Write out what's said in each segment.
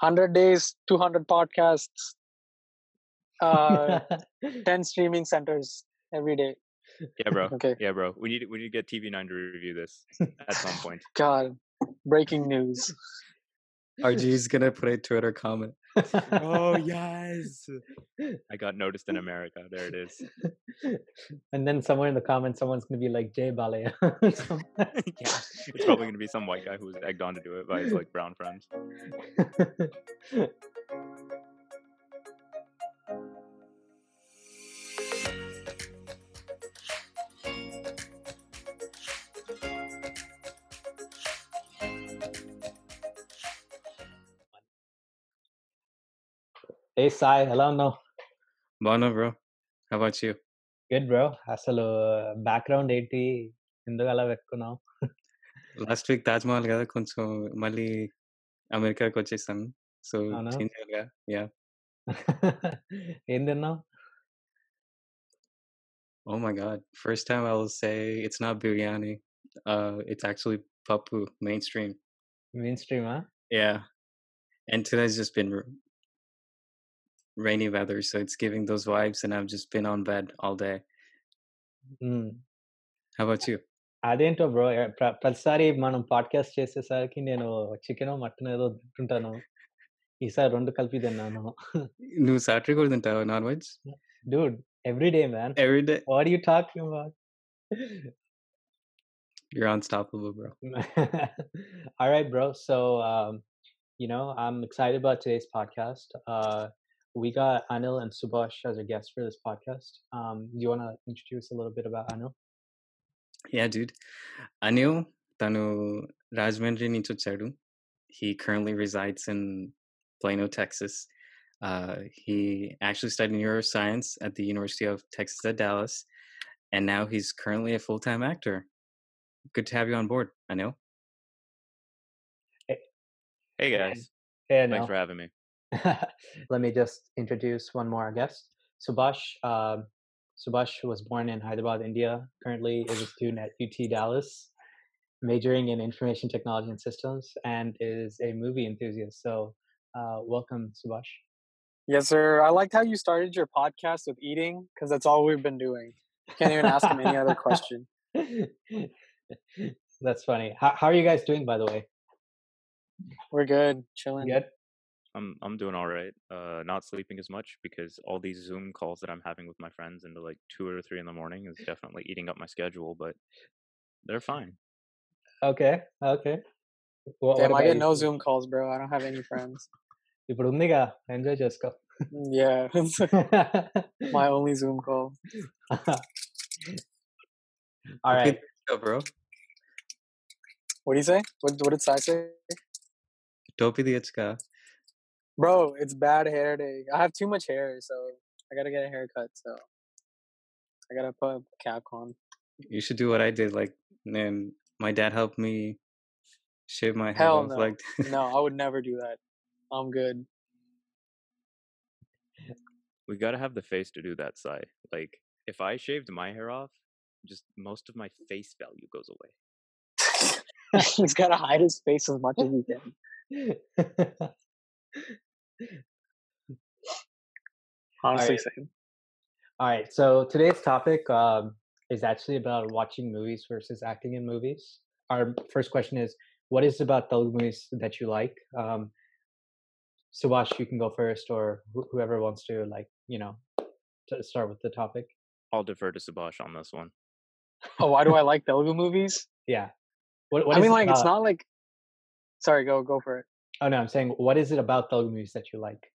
100 days, 200 podcasts, uh, 10 streaming centers every day. Yeah, bro. Okay. Yeah, bro. We need we need to get TV9 to review this at some point. God, breaking news. RG's gonna put a Twitter comment. Oh yes. I got noticed in America. There it is. and then somewhere in the comments, someone's gonna be like Jai Balayya. yeah. It's probably gonna be some white guy who was egged on to do it by his like brown friends. hey Sai, hello no. Bono, bro. How about you? Good bro అసలు background ఏంటి ఎందుకు అలా పెట్టుకున్నావు last week Taj Mahal కదా కొంచెం మళ్ళీ అమెరికాకి వచ్చేసాను సో అవునా? చేంజ్ చేయాలిగా యా ఏం తిన్నావు Oh my god. First time I will say it's not biryani. Uh it's actually papu mainstream. Main స్ట్రీమా Yeah. And today's just been r- rainy weather, so it's giving those vibes and I've just been on bed all day. How about you? అదేంటో bro ప్రతిసారి మనం podcast చేసేసరికి నేను chicken mutton ఏదో తింటుంటాను ఈసారి రెండు కలిపి తిన్నాను నువ్వు సాటర్డే కూడా తింటావా non veg dude every day man every day what you talking about You're unstoppable, bro. All right, bro. So, um, you know, I'm excited about today's podcast. Uh, we got Anil and Subhash as our guests for this podcast. Um, do you want to introduce a little bit about Anil? Yeah, dude. Anil తను రాజమండ్రి నుంచి వచ్చాడు he currently resides in Plano, Texas. Uh, he actually studied neuroscience at the University of Texas at Dallas, and now he's currently a full-time actor. Good to have you on board, Anil. Hey guys. Hey, Thanks Anil. for having me. Let me just introduce one more guest. Subhash. Uh, Subhash was born in Hyderabad, India. Currently is a student at UT Dallas, majoring in information technology and systems, and is a movie enthusiast. So, uh, welcome, Subhash. Yes, sir. I liked how you started your podcast with eating because that's all we've been doing. Can't even ask him any other question. That's funny. How, how are you guys doing, by the way? We're good, chilling. Good. I'm I'm doing all right. Uh, not sleeping as much because all these Zoom calls that I'm having with my friends into like two or three in the morning is definitely eating up my schedule. But they're fine. Okay. Okay. What, Damn, what I about get you, no Subhash? Zoom calls, bro. I don't have any friends. ఇప్పుడు ఉందిగా enjoy చేసుకో yeah, my only Zoom call. all right Oh, bro. What do you say? What, what did Sai say? Topi diachka. Bro, it's bad hair day. I have too much hair, so I gotta get a haircut. So I gotta put a cap on. You should do what I did. Like, man, my dad helped me shave my head Hell no. Like, No, I would never do that. I'm good. We gotta have the face to do that, Sai. Like if I shaved my hair off, just most of my face value goes away. He's gotta hide his face as much as he can. Honestly, Alright. same. all right so today's topic um, is actually about watching movies versus acting in movies our first question is what is about the movies that you like um Subhash you can go first or wh- whoever wants to like you know to start with the topic I'll defer to Subash on this one. Oh, why do I like Telugu movies? yeah what, what I is mean, it like, it's not like. Sorry, go go for it. Oh no i'm saying what is it about Telugu movies that you like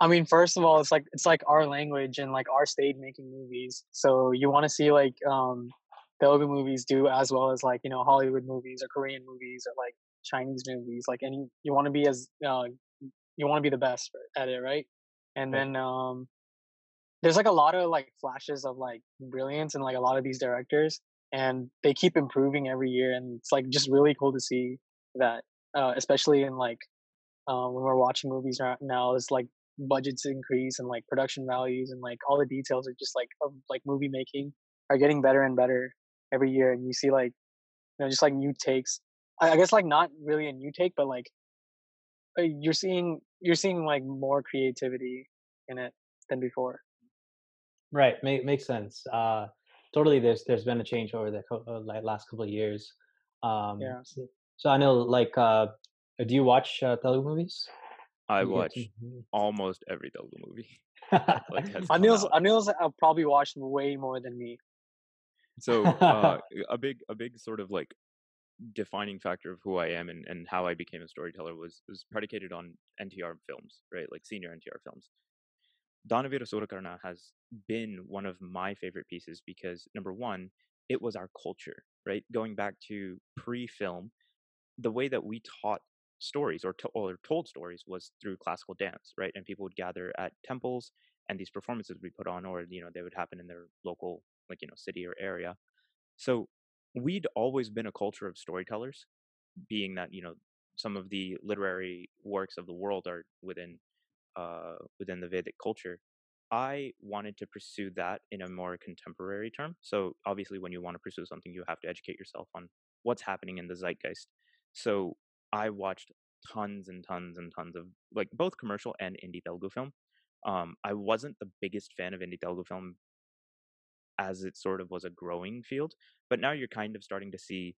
I mean, first of all, it's like it's like our language and like our state making movies. So you want to see like um Telugu movies do as well as like you know Hollywood movies or Korean movies or like Chinese movies. Like any, you want to be as uh, you want to be the best at it, right? And then um there's like a lot of like flashes of like brilliance and like a lot of these directors, and they keep improving every year, and it's like just really cool to see that, uh, especially in like uh, when we're watching movies now, it's like budgets increase and like production values and like all the details are just like of like movie making are getting better and better every year and you see like you know just like new takes I, I guess like not really a new take, but like uh, you're seeing you're seeing like more creativity in it than before. Right, make, makes sense. Uh, totally. There's there's been a change over the co- uh, like last couple of years. Um, Yeah. so, so I know, like, uh, do you watch uh, Telugu movies? I You get watch almost every Telugu movie. Like has come Anil's out. Anil's uh, probably watched way more than me. So uh, a big a big sort of like defining factor of who I am and, and how I became a storyteller was was predicated on NTR films, right? Like senior NTR films. Dana Veera Sura Karna uh, has been one of my favorite pieces because number one, it was our culture, right? Going back to pre-film, the way that we taught stories or, to- or told stories was through classical dance, right? And people would gather at temples and these performances we put on, or you know, they would happen in their local, like you know, city or area. So we'd always been a culture of storytellers, being that you know some of the literary works of the world are within uh, within the Vedic culture. I wanted to pursue that in a more contemporary term. So obviously, when you want to pursue something, you have to educate yourself on what's happening in the zeitgeist. So I watched tons and tons and tons of like both commercial and indie Telugu film. Um, I wasn't the biggest fan of indie Telugu film as it sort of was a growing field, but now you're kind of starting to see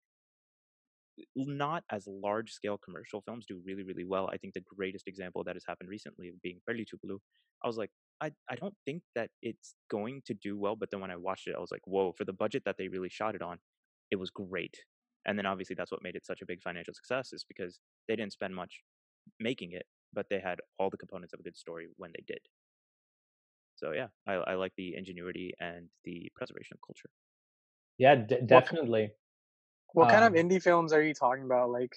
not as large scale commercial films do really really well. I think the greatest example that has happened recently of being Pelli Choopulu, I was like, I, I don't think that it's going to do well, but then when I watched it, I was like, whoa, for the budget that they really shot it on, it was great. And then obviously that's what made it such a big financial success is because they didn't spend much making it, but they had all the components of a good story when they did. So yeah, I, I like the ingenuity and the preservation of culture. yeah, d- definitely. What kind of Um, indie films are you talking about? Like,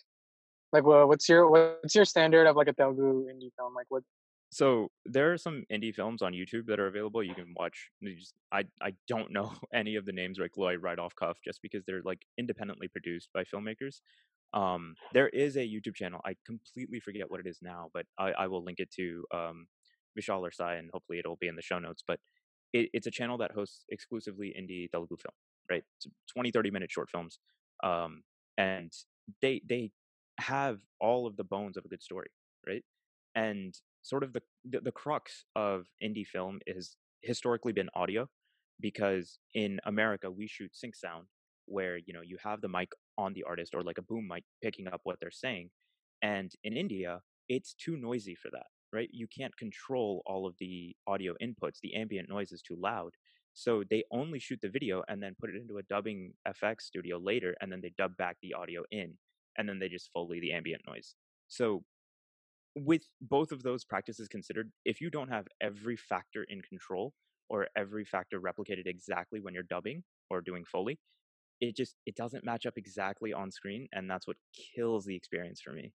like wha- what's your what's your standard of like a Telugu indie film? Like what? So there are some indie films on YouTube that are available. You can watch. you just- I I don't know any of the names like like right off cuff, just because they're like independently produced by filmmakers. Um, there is a YouTube channel. I completely forget what it is now, but I, I will link it to um, Vishal or Sai, and hopefully it'll be in the show notes. But it, it's a channel that hosts exclusively indie Telugu film, right? It's 20, 30 minute short films. Um, and they they have all of the bones of a good story, right? And sort of the, the the crux of indie film is historically been audio because in America we shoot sync sound where you know you have the mic on the artist or like a boom mic picking up what they're saying and in India it's too noisy for that right you can't control all of the audio inputs the ambient noise is too loud so they only shoot the video and then put it into a dubbing FX studio later and then they dub back the audio in and then they just foley the ambient noise so with both of those practices considered, if you don't have every factor in control or every factor replicated exactly when you're dubbing or doing Foley, it just it doesn't match up exactly on screen and that's what kills the experience for me.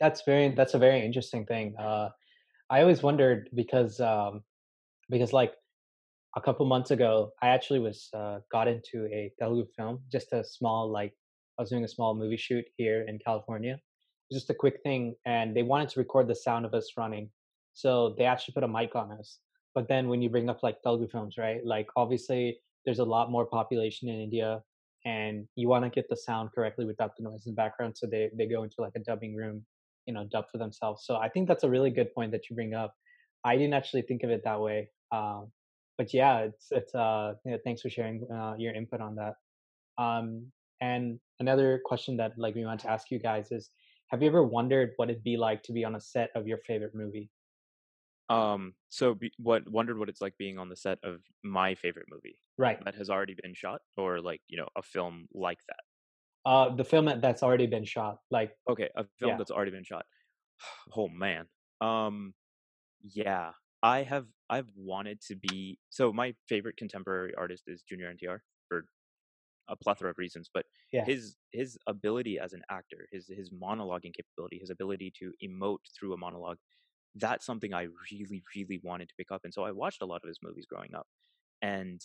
That's very that's a very interesting thing. Uh, I always wondered because um, because like a couple months ago, I actually was uh, got into a Telugu film, just a small like I was doing a small movie shoot here in California, just a quick thing, and they wanted to record the sound of us running, so they actually put a mic on us. But then when you bring up like Telugu films, right? Like obviously there's a lot more population in India, and you want to get the sound correctly without the noise in the background, so they they go into like a dubbing room, you know, dub for themselves. So I think that's a really good point that you bring up. I didn't actually think of it that way. Um, but yeah, it's it's uh yeah, thanks for sharing uh, your input on that. Um, and another question that like we want to ask you guys is, have you ever wondered what it'd be like to be on a set of your favorite movie? Um so be, what wondered what it's like being on the set of my favorite movie Right. that has already been shot or like, you know, a film like that. Uh, the film that- that's already been shot. Like, Okay, a film Yeah. that's already been shot. Oh man. Um yeah, I have I've wanted to be so my favorite contemporary artist is Junior NTR for a plethora of reasons, but Yeah. his his ability as an actor, his his monologuing capability, his ability to emote through a monologue, that's something I really really wanted to pick up and so I watched a lot of his movies growing up. And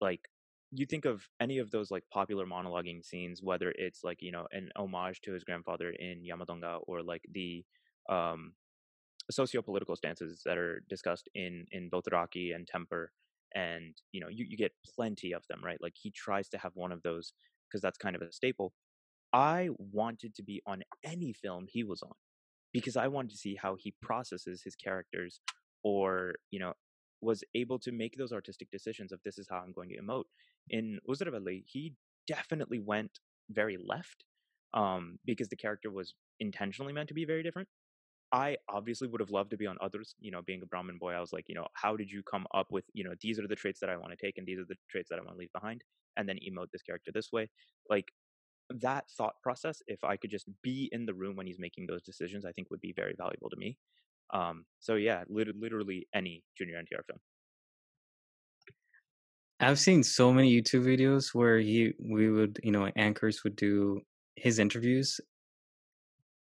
like you think of any of those like popular monologuing scenes whether it's like you know an homage to his grandfather in Yamadonga or like the um socio-political stances that are discussed in in both Rakhi and Temper and you know you, you get plenty of them right like he tries to have one of those because that's kind of a staple I wanted to be on any film he was on because I wanted to see how he processes his characters or, you know, was able to make those artistic decisions of this is how I'm going to emote. In Oosaravelli, he definitely went very left um, because the character was intentionally meant to be very different. I obviously would have loved to be on others, you know, being a Brahmin boy. I was like, you know, how did you come up with, you know, these are the traits that I want to take and these are the traits that I want to leave behind and then emote this character this way. Like that thought process, if I could just be in the room when he's making those decisions, I think would be very valuable to me. Um, so yeah, lit- literally any junior NTR film. I've seen so many YouTube videos where he we would, you know, anchors would do his interviews.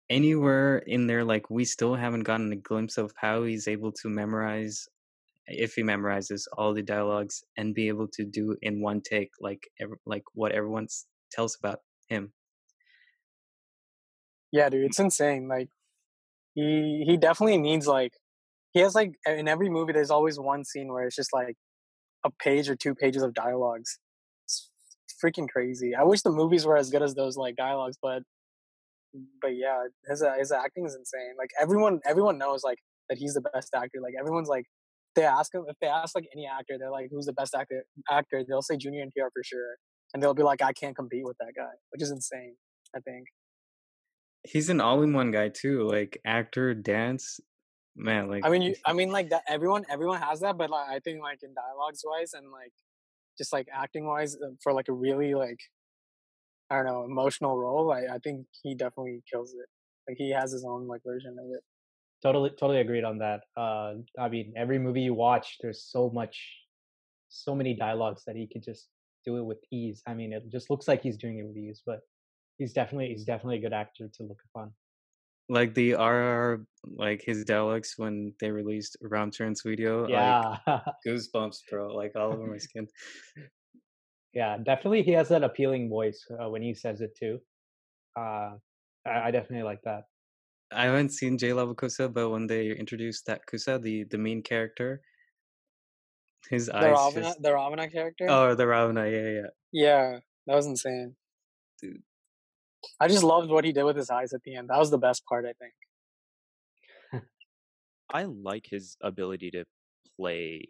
Anywhere in there, like we still haven't gotten a glimpse of how he's able to memorize, if he memorizes all the dialogues and be able to do in one take, like like what everyone tells about him. Yeah, dude, it's insane. Like he he definitely needs like he has like in every movie there's always one scene where it's just like a page or two pages of dialogues. It's freaking crazy. I wish the movies were as good as those like dialogues, but but yeah, his uh, his acting is insane. Like everyone everyone knows like that he's the best actor. Like everyone's like they ask him if they ask like any actor, they're like, "Who's the best actor?" Actor, they'll say Junior NTR for sure, and they'll be like, "I can't compete with that guy," which is insane. I think he's an all-in-one guy too, like actor, dance. Man, like I mean, you, I mean, like that. Everyone, everyone has that, but like I think like in dialogues wise and like just like acting wise uh, for like a really like I don't know emotional role, I I think he definitely kills it. Like he has his own like version of it. Totally, totally agreed on that. Uh, I mean, every movie you watch, there's so much, so many dialogues that he could just do it with ease. I mean, it just looks like he's doing it with ease, but he's definitely he's definitely a good actor to look upon. Like the RRR, like his dialogues when they released Ram Charan's video, Yeah, like goosebumps, bro, like all over my skin. Yeah, definitely he has that appealing voice uh, when he says it too. Uh, I, I definitely like that. I haven't seen Jai Lava Kusa, but when they introduced that Kusa, the the main character, his The eyes Ravana, just the Ravana character. oh the Ravana, yeah, yeah. Yeah, that was insane. Dude. I just loved what he did with his eyes at the end. That was the best part, I think. I like his ability to play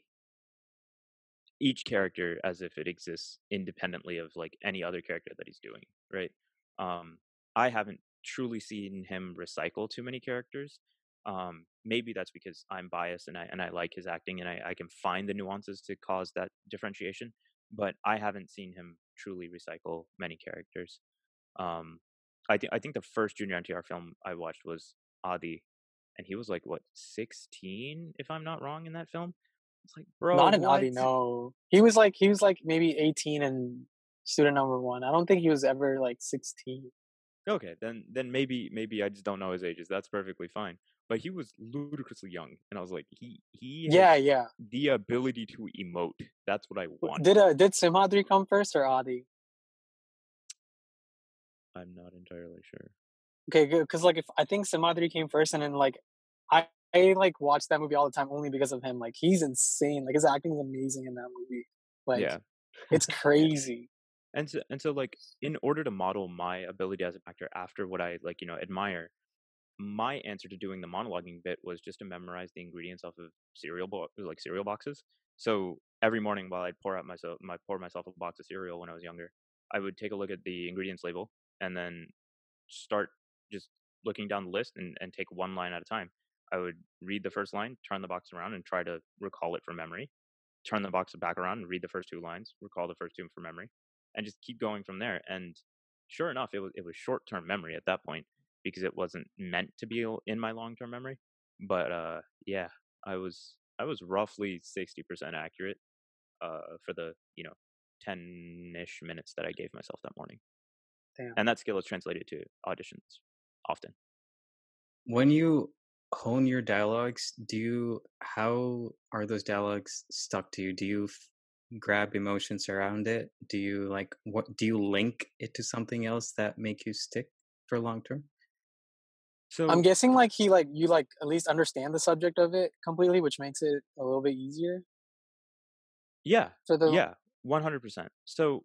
each character as if it exists independently of like any other character that he's doing, right? Um, I haven't truly seen him recycle too many characters. Um, maybe that's because I'm biased and I and I like his acting and I, I can find the nuances to cause that differentiation. But I haven't seen him truly recycle many characters. Um, I think I think the first Junior NTR film I watched was Adi, and he was like what 16, if I'm not wrong, in that film. It's like, bro, Not an Adi, what? no. He was like he was like maybe eighteen and student number one. I don't think he was ever like sixteen. Okay, then then maybe maybe I just don't know his ages. That's perfectly fine. But he was ludicrously young, and I was like, he he Yeah, yeah. the ability to emote. That's what I want. Did uh did Simhadri come first or Adi? I'm not entirely sure. Okay, good. Because like if I think Simhadri came first, and then like I I like watch that movie all the time only because of him. Like he's insane. Like his acting is amazing in that movie. Like yeah, it's crazy. and so and so like in order to model my ability as an actor after what I like you know admire, my answer to doing the monologuing bit was just to memorize the ingredients off of cereal bo- like cereal boxes. So every morning while I'd pour out myself my pour myself a box of cereal when I was younger, I would take a look at the ingredients label and then start just looking down the list and, and take one line at a time. I would read the first line, turn the box around, and try to recall it from memory. Turn the box back around and read the first two lines, recall the first two from memory, and just keep going from there. And sure enough, it was it was short term memory at that point because it wasn't meant to be in my long term memory. But uh, yeah, I was I was roughly sixty percent accurate uh, for the you know ten ish minutes that I gave myself that morning, Damn. and that skill is translated to auditions often. When you hone your dialogues, do you how are those dialogues stuck to you? Do you f- grab emotions around it? Do you like what do you link it to something else that make you stick for long term? So I'm guessing like he like you like at least understand the subject of it completely, which makes it a little bit easier yeah, for the yeah, one hundred percent. So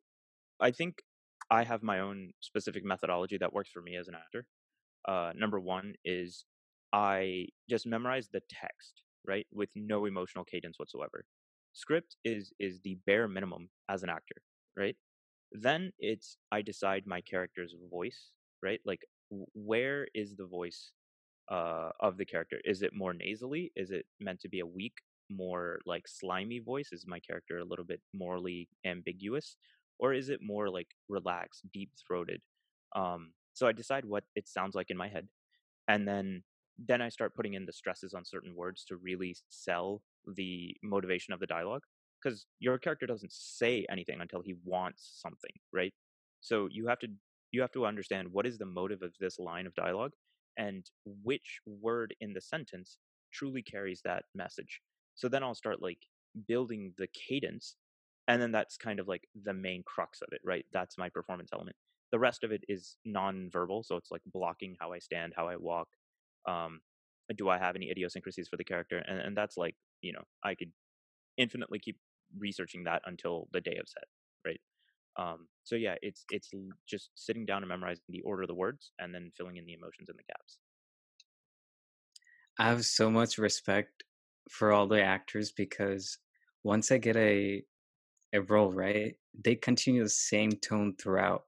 I think I have my own specific methodology that works for me as an actor. Uh, number one is I just memorize the text, right, with no emotional cadence whatsoever. Script is is the bare minimum as an actor, right? Then it's I decide my character's voice, right? Like where is the voice uh, of the character? Is it more nasally? Is it meant to be a weak, more like slimy voice? Is my character a little bit morally ambiguous, or is it more like relaxed, deep throated? Um, so I decide what it sounds like in my head, and then then I start putting in the stresses on certain words to really sell the motivation of the dialogue because your character doesn't say anything until he wants something, right? So you have to you have to understand what is the motive of this line of dialogue and which word in the sentence truly carries that message. So then I'll start like building the cadence and then that's kind of like the main crux of it, right? That's my performance element. The rest of it is non-verbal, so it's like blocking how I stand, how I walk. Um, do I have any idiosyncrasies for the character? And, and that's like, you know, I could infinitely keep researching that until the day of set, right? Um, so yeah, it's it's just sitting down and memorizing the order of the words and then filling in the emotions in the gaps. I have so much respect for all the actors because once I get a a role, right, they continue the same tone throughout.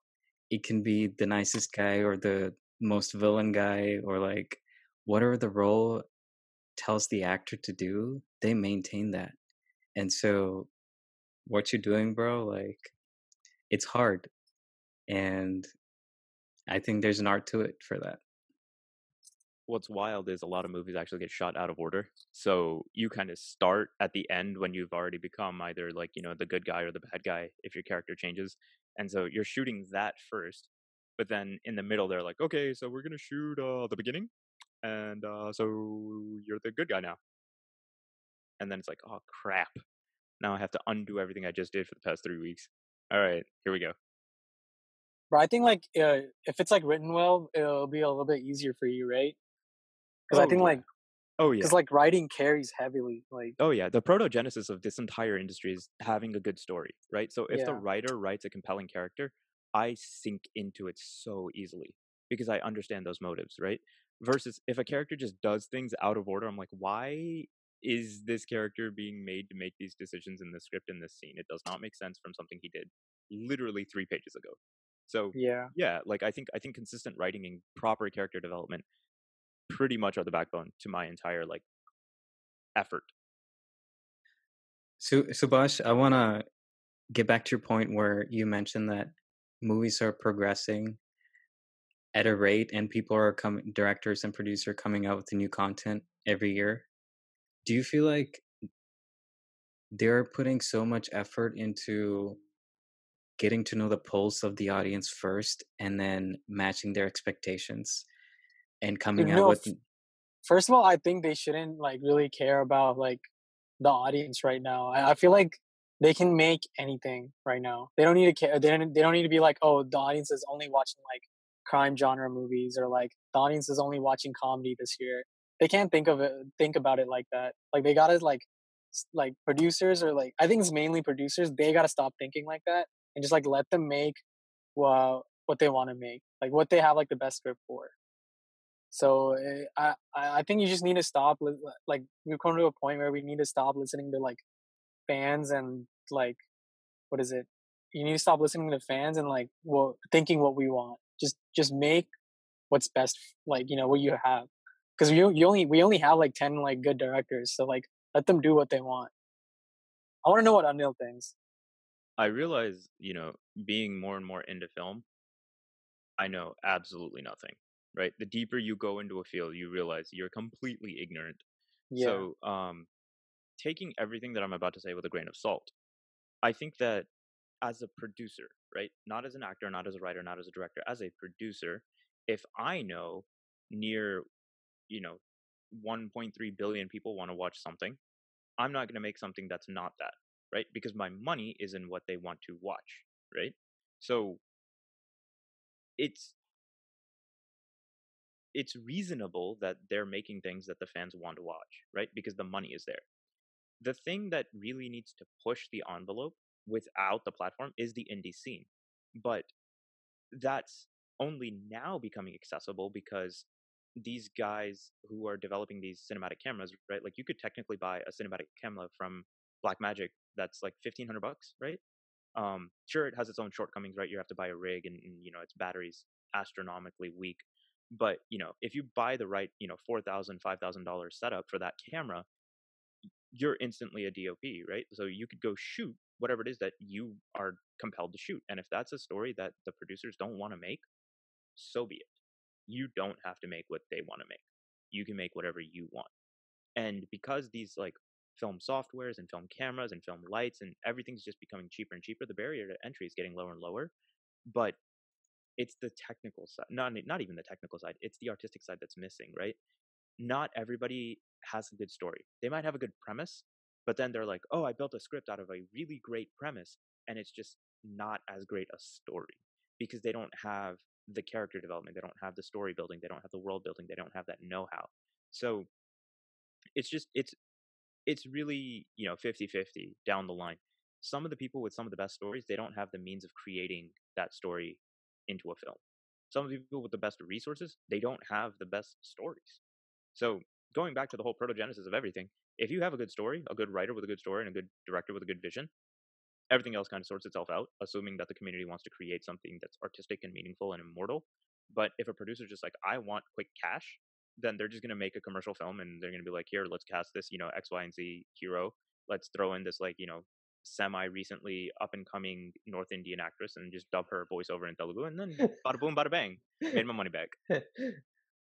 It can be the nicest guy or the most villain guy or like whatever the role tells the actor to do, they maintain that. And so what you're doing, bro, like it's hard. And I think there's an art to it for that. What's wild is a lot of movies actually get shot out of order. So you kind of start at the end when you've already become either like, you know, the good guy or the bad guy if your character changes. And so you're shooting that first. But then in the middle, they're like, okay, so we're going to shoot uh, the beginning. And uh, so you're the good guy now. And then it's like, oh, crap. Now I have to undo everything I just did for the past three weeks. All right, here we go. But I think like uh, if it's like written well, it'll be a little bit easier for you, right? Because oh, I think yeah. like oh yeah, because like writing carries heavily. Like oh yeah, the protogenesis of this entire industry is having a good story, right? So if yeah. the writer writes a compelling character, I sink into it so easily because I understand those motives, right? Versus if a character just does things out of order, I'm like, why is this character being made to make these decisions in the script in this scene? It does not make sense from something he did literally three pages ago. So yeah, yeah, like I think I think consistent writing and proper character development pretty much are the backbone to my entire like effort. So Subhash, I want to get back to your point where you mentioned that movies are progressing at a rate and people are coming directors and producers coming out with the new content every year do you feel like they're putting so much effort into getting to know the pulse of the audience first and then matching their expectations and coming you know, out with first of all i think they shouldn't like really care about like the audience right now i, I feel like they can make anything right now they don't need to care they don't, they don't need to be like oh the audience is only watching like crime genre movies or like the audience is only watching comedy this year they can't think of it think about it like that. Like they gotta like like producers or like i think it's mainly producers they gotta stop thinking like that and just like let them make well what they want to make like what they have like the best script for. So eh, i i think you just need to stop like we've come to a point where we need to stop listening to like fans and like what is it? You need to stop listening to fans and like well thinking what we want just just make what's best like you know what you have because you you only we only have like ten like good directors, so like let them do what they want. I want to know what Anil thinks. I realize, you know, being more and more into film, I know absolutely nothing. Right, the deeper you go into a field, you realize you're completely ignorant. Yeah. So, um, taking everything that I'm about to say with a grain of salt, I think that as a producer, right, not as an actor, not as a writer, not as a director, as a producer, if I know near you know 1.3 billion people want to watch something i'm not going to make something that's not that right? Because my money is in what they want to watch right? So it's it's reasonable that they're making things that the fans want to watch right? Because the money is there. The thing that really needs to push the envelope without the platform is the indie scene but that's only now becoming accessible because these guys who are developing these cinematic cameras, right? Like you could technically buy a cinematic camera from Blackmagic that's like fifteen hundred bucks, right? Um, sure, it has its own shortcomings, right? You have to buy a rig, and, and you know its batteries astronomically weak. But you know, if you buy the right, you know, four thousand, five thousand dollars setup for that camera, you're instantly a DOP, right? So you could go shoot whatever it is that you are compelled to shoot. And if that's a story that the producers don't want to make, so be it. You don't have to make what they want to make. You can make whatever you want. And because these like film softwares and film cameras and film lights and everything's just becoming cheaper and cheaper, the barrier to entry is getting lower and lower. But it's the technical side, not not even the technical side. It's the artistic side that's missing, right? Not everybody has a good story. They might have a good premise, but then they're like, "Oh, I built a script out of a really great premise," and it's just not as great a story because they don't have the character development, they don't have the story building, they don't have the world building, they don't have that know-how. So it's just it's it's really, you know, 50-50 down the line. Some of the people with some of the best stories, they don't have the means of creating that story into a film. Some of the people with the best resources, they don't have the best stories. So going back to the whole protogenesis of everything, if you have a good story, a good writer with a good story, and a good director with a good vision, everything else kind of sorts itself out, assuming that the community wants to create something that's artistic and meaningful and immortal. But if a producer's just like, I want quick cash, then they're just going to make a commercial film and they're going to be like, here, let's cast this, you know, X, Y, and Z hero. Let's throw in this, like, you know, semi recently up and coming North Indian actress and just dub her voiceover in Telugu. And then bada boom, bada bang, made my money back.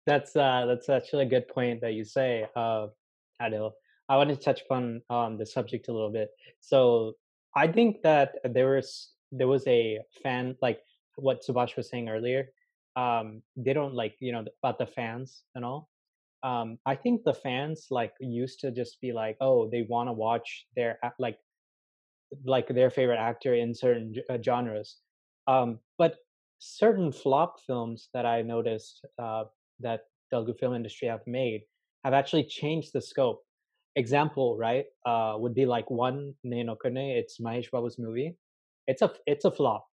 that's uh, that's actually a good point that you say, uh, Anil. I want to touch upon um, the subject a little bit. So I think that there was there was a fan like what Subhash was saying earlier. Um, they don't like you know about the fans and all. Um, I think the fans like used to just be like, oh, they want to watch their like like their favorite actor in certain uh, genres. Um, but certain flop films that I noticed uh, that Telugu film industry have made have actually changed the scope. Example, right, uh, would be like one Nenokkadine. It's Mahesh Babu's movie. It's a it's a flop,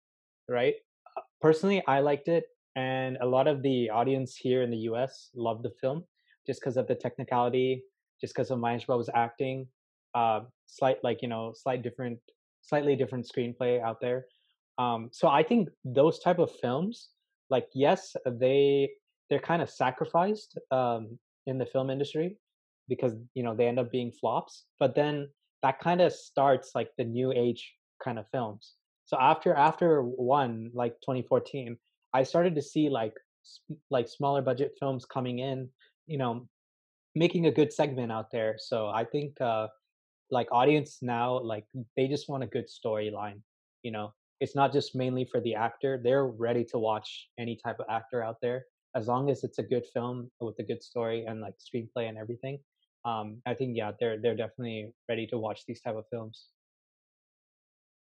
right? Uh, personally, I liked it, and a lot of the audience here in the U.S. loved the film just because of the technicality, just because of Mahesh Babu's acting. Uh, slight like you know, slight different, slightly different screenplay out there. Um, so I think those type of films, like yes, they they're kind of sacrificed um, in the film industry because you know they end up being flops but then that kind of starts like the new age kind of films. So after after one like 2014 i started to see like like smaller budget films coming in you know making a good segment out there. So i think uh like audience now like they just want a good storyline you know? It's not just mainly for the actor. They're ready to watch any type of actor out there as long as it's a good film with a good story and like screenplay and everything um i think yeah they're they're definitely ready to watch these type of films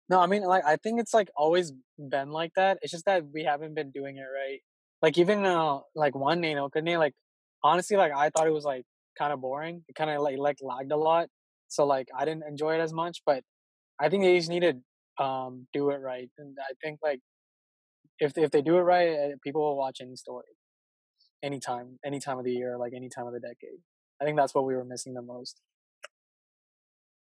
no i mean like i think it's like always been like that it's just that we haven't been doing it right like even uh like one Nino you know, like honestly like i thought it was like kind of boring it kind of like like lagged a lot so like i didn't enjoy it as much but i think they just need to um do it right and i think like if if they do it right eh, people will watch any story anytime, any time of the year, like any time of the decade. I think that's what we were missing the most.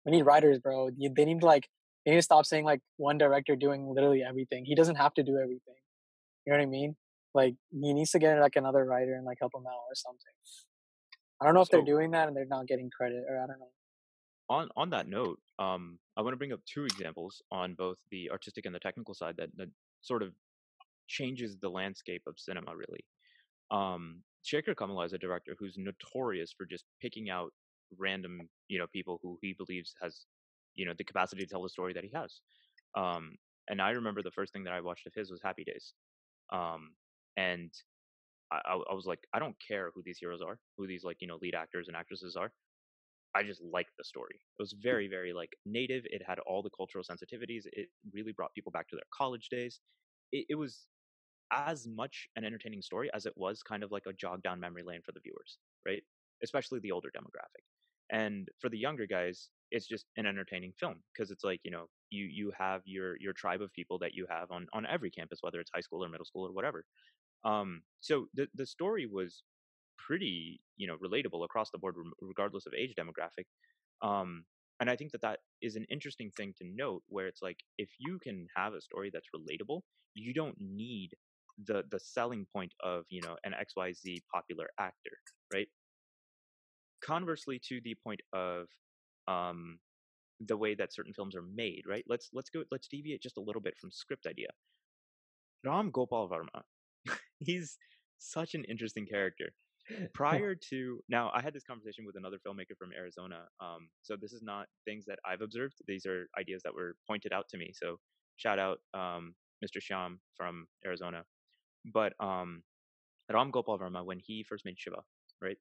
We need writers, bro. They need like they need to stop saying like one director doing literally everything. He doesn't have to do everything. You know what I mean? Like he needs to get like another writer and like help him out or something. I don't know if so, they're doing that and they're not getting credit, or I don't know. On on that note, um, I want to bring up two examples on both the artistic and the technical side that, that sort of changes the landscape of cinema really. Um, Sekhar Kammula is a director who's notorious for just picking out random, you know, people who he believes has, you know, the capacity to tell the story that he has. Um, and I remember the first thing that I watched of his was Happy Days. Um, and I, I was like, I don't care who these heroes are, who these like, you know, lead actors and actresses are. I just liked the story. It was very, very like native. It had all the cultural sensitivities. It really brought people back to their college days. It, it was as much an entertaining story as it was kind of like a jog down memory lane for the viewers, right? Especially the older demographic. And for the younger guys, it's just an entertaining film because it's like you know you you have your your tribe of people that you have on on every campus whether it's high school or middle school or whatever um so the the story was pretty you know relatable across the board regardless of age demographic um and i think that that is an interesting thing to note where it's like if you can have a story that's relatable you don't need the the selling point of you know an xyz popular actor right? Conversely to the point of um the way that certain films are made right? Let's let's go let's deviate just a little bit from script idea. Ram gopal varma he's such an interesting character. Prior to now i had this conversation with another filmmaker from arizona um, so this is not things that i've observed these are ideas that were pointed out to me so shout out um, mr sham from arizona but um, ram gopal verma when he first made shiva right?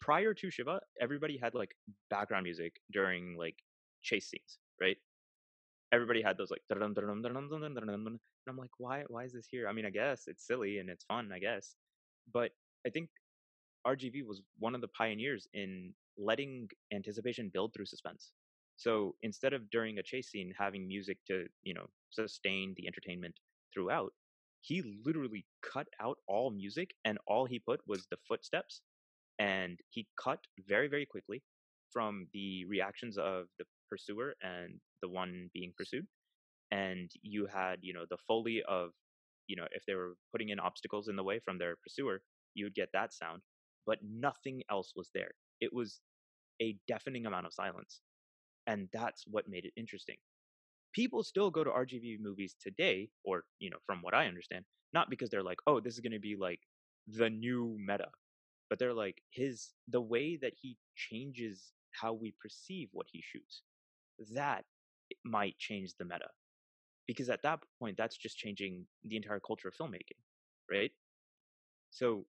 Prior to shiva everybody had like background music during like chase scenes right? Everybody had those like and i'm like why why is this here? I mean i guess it's silly and it's fun i guess but I think RGV was one of the pioneers in letting anticipation build through suspense. So instead of during a chase scene having music to, you know, sustain the entertainment throughout, he literally cut out all music and all he put was the footsteps and he cut very very quickly from the reactions of the pursuer and the one being pursued and you had you know the foley of you know if they were putting in obstacles in the way from their pursuer you would get that sound, but nothing else was there. It was a deafening amount of silence. And that's what made it interesting. People still go to RGV movies today, or, you know, from what I understand, not because they're like, oh, this is going to be like the new meta, but they're like, his, the way that he changes how we perceive what he shoots, that might change the meta. Because at that point, that's just changing the entire culture of filmmaking, right? So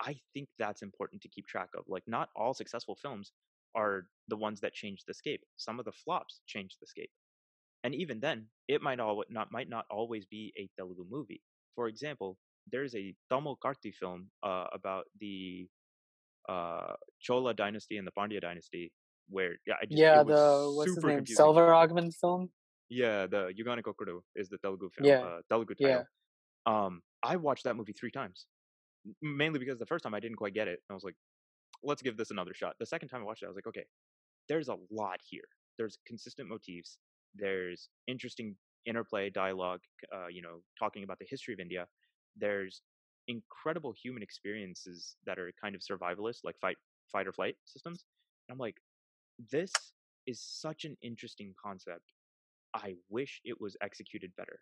I think that's important to keep track of. Like, not all successful films are the ones that change the scape. Some of the flops change the scape, and even then, it might all not might not always be a Telugu movie. For example, there's a Tamil Karthi film uh, about the uh, Chola dynasty and the Pandya dynasty, where yeah, I just, yeah, the what's his name, Selvaraghavan film. Yeah, the Yugana is the Telugu film. Yeah, uh, Telugu title. Yeah. Um, I watched that movie three times mainly because the first time I didn't quite get it. I was like, let's give this another shot. The second time I watched it, I was like, okay, there's a lot here. There's consistent motifs. There's interesting interplay, dialogue. Uh, you know, talking about the history of India. There's incredible human experiences that are kind of survivalist, like fight, fight or flight systems. And I'm like, this is such an interesting concept. I wish it was executed better.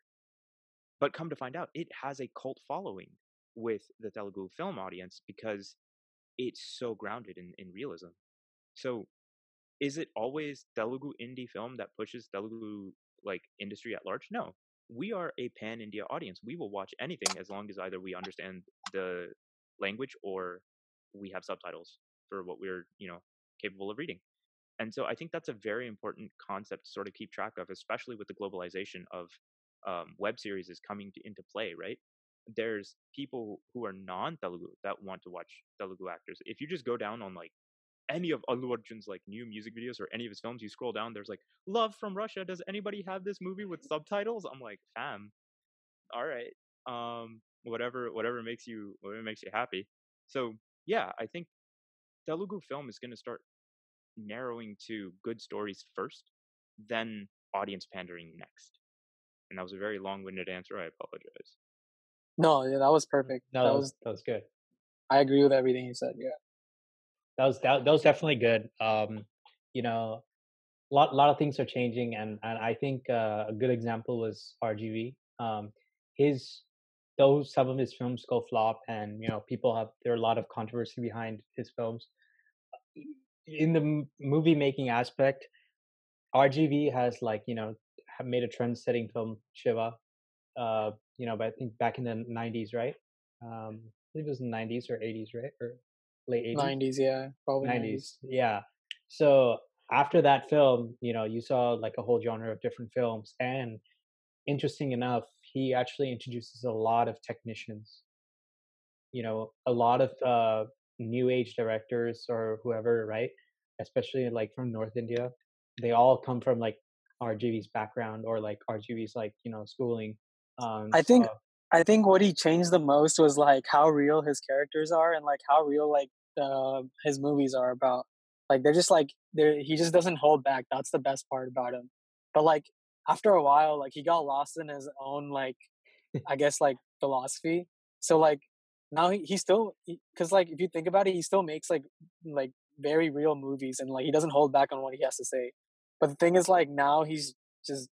But come to find out, it has a cult following with the Telugu film audience because it's so grounded in, in realism. So is it always Telugu indie film that pushes Telugu like industry at large? No. We are a pan India audience. We will watch anything as long as either we understand the language or we have subtitles for what we're, you know, capable of reading. And so I think that's a very important concept to sort of keep track of, especially with the globalization of um, web series is coming to, into play, right? there's people who are non-Telugu that want to watch Telugu actors. If you just go down on like any of Allu Arjun's like new music videos or any of his films, you scroll down, there's like "Love from Russia." Does anybody have this movie with subtitles? I'm like, fam, all right, um, whatever, whatever makes you, whatever makes you happy. So yeah, I think Telugu film is going to start narrowing to good stories first, then audience pandering next. And that was a very long-winded answer. I apologize. No, yeah, that was perfect. No, that, was that was good. I agree with everything you said. Yeah, that was that, that was definitely good. Um, you know, a lot lot of things are changing, and and I think uh, a good example was RGV. Um, his though some of his films go flop, and you know people have there are a lot of controversy behind his films. In the movie making aspect, RGV has like you know made a trend setting film Shiva uh, you know, but I think back in the 90s, right? Um, I believe it was the 90s or 80s, right? Or late 80s? 90s, yeah. Probably 90s. 90s. Yeah. So after that film, you know, you saw like a whole genre of different films. And interesting enough, he actually introduces a lot of technicians. You know, a lot of uh, new age directors or whoever, right? especially like from North India. They all come from like RGV's background or like RGV's like you know schooling. Um, I think so- I think what he changed the most was like how real his characters are and like how real like uh, his movies are about. Like they're just like they're he just doesn't hold back. That's the best part about him. But like after a while, like he got lost in his own like I guess like philosophy. So like now he, he still because like if you think about it, he still makes like like very real movies and like he doesn't hold back on what he has to say. But the thing is like now he's just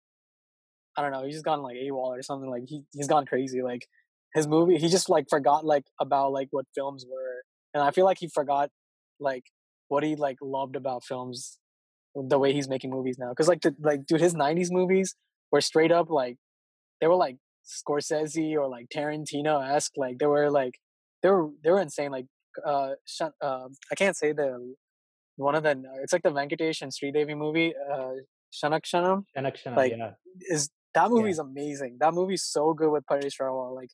I don't know, he's just gone like AWOL or something. Like he he's gone crazy. Like his movie, he just like forgot like about like what films were, and I feel like he forgot like what he like loved about films, the way he's making movies now. Because like the like dude, his '90s movies were straight up like they were like Scorsese or like Tarantino esque. Like they were like they were they were insane. Like uh, uh I can't say the one of the it's like the Venkatesh and Sridevi movie, uh, Shanak Shanam Shanak Shana, like, yeah. is that movie Yeah. is amazing. That movie's so good with Paresh Rawal. Like,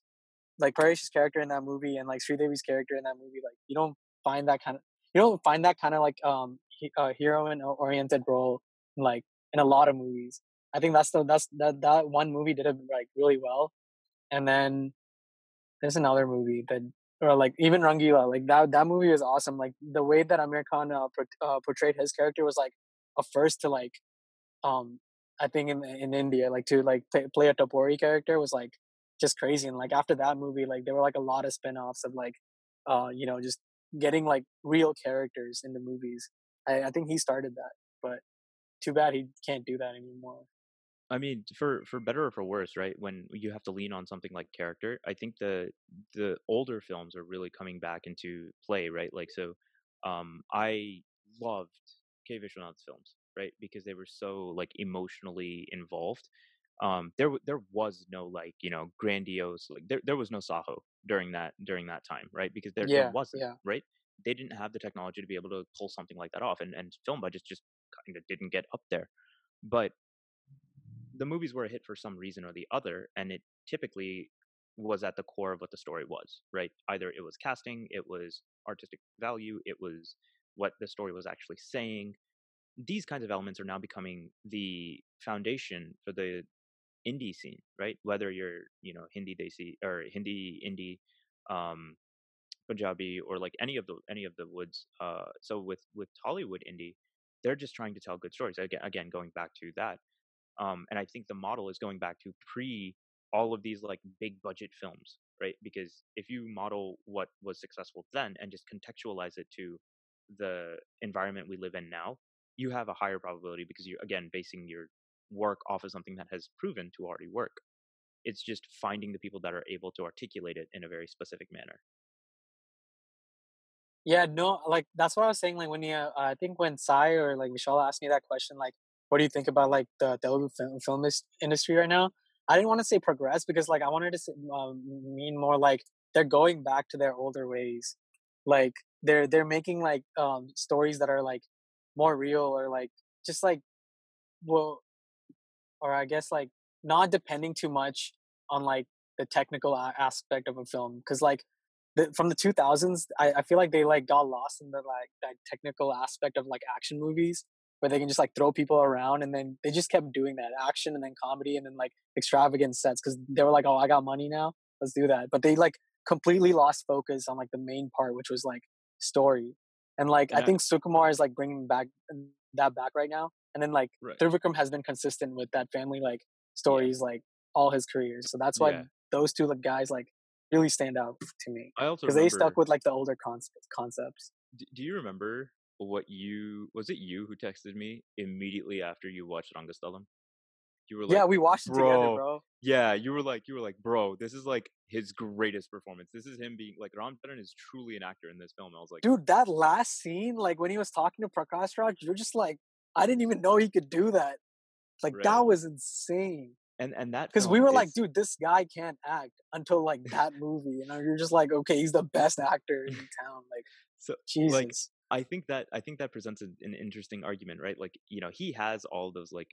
like Paresh's character in that movie and like Sridevi's character in that movie. Like, you don't find that kind of you don't find that kind of like um uh, heroine oriented role like in a lot of movies. I think that's the that's that that one movie did it like really well. And then there's another movie that or like even Rangila like that that movie was awesome. Like the way that Aamir Khan uh, port- uh, portrayed his character was like a first to like um I think in in India, like to like play, play a Tapori character was like just crazy. And like after that movie, like there were like a lot of spin-offs of like uh, you know, just getting like real characters in the movies. I, I think he started that, but too bad he can't do that anymore. I mean, for for better or for worse, right? When you have to lean on something like character, I think the the older films are really coming back into play, right? Like so, um, I loved K Vishwanath's films, right? Because they were so like emotionally involved. Um, there there was no like you know grandiose like there there was no Saaho during that during that time, right? Because there, Yeah, there wasn't, yeah. right? They didn't have the technology to be able to pull something like that off, and and film budgets just kind of didn't get up there. But the movies were a hit for some reason or the other, and it typically was at the core of what the story was, right? Either it was casting, it was artistic value, it was what the story was actually saying. These kinds of elements are now becoming the foundation for the indie scene, right? Whether you're, you know, Hindi Desi or Hindi indie, um, Punjabi, or like any of the any of the woods. Uh, so with with Hollywood indie, they're just trying to tell good stories. Again, again, going back to that, um, and I think the model is going back to pre all of these like big budget films, right? Because if you model what was successful then and just contextualize it to the environment we live in now, you have a higher probability because you're again basing your work off of something that has proven to already work. It's just finding the people that are able to articulate it in a very specific manner. Yeah, no, like that's what I was saying. Like when you, uh, I think when Sai or like Michelle asked me that question, like, what do you think about like the Telugu film, film industry right now? I didn't want to say progress because like I wanted to say, um, mean more like they're going back to their older ways. Like they're they're making like um stories that are like more real or like just like well, or I guess like not depending too much on like the technical aspect of a film because like the, from the 2000s I, I feel like they like got lost in the like that technical aspect of like action movies where they can just like throw people around and then they just kept doing that action and then comedy and then like extravagant sets because they were like oh i got money now let's do that. But they like completely lost focus on like the main part which was like story and like i think sukumar is like bringing back that back right now and then like Right. Trivikram has been consistent with that family like stories like all his career so that's why Yeah. those two like guys like really stand out to me I also because they stuck with like the older concepts concepts do you remember what you was it you who texted me immediately after you watched Rangasthalam? You were like, yeah we watched it together "Bro, bro Yeah, you were like, you were like, bro, this is like his greatest performance. This is him being like Ram Charan is truly an actor in this film. I was like, dude that last scene like when he was talking to prakash raj you're just like i didn't even know he could do that like Right. that was insane and and that because we were like dude this guy can't act until like that movie You know, you're just like okay he's the best actor in town like so jesus like I think that I think that presents an, an interesting argument, right? Like, you know, he has all those like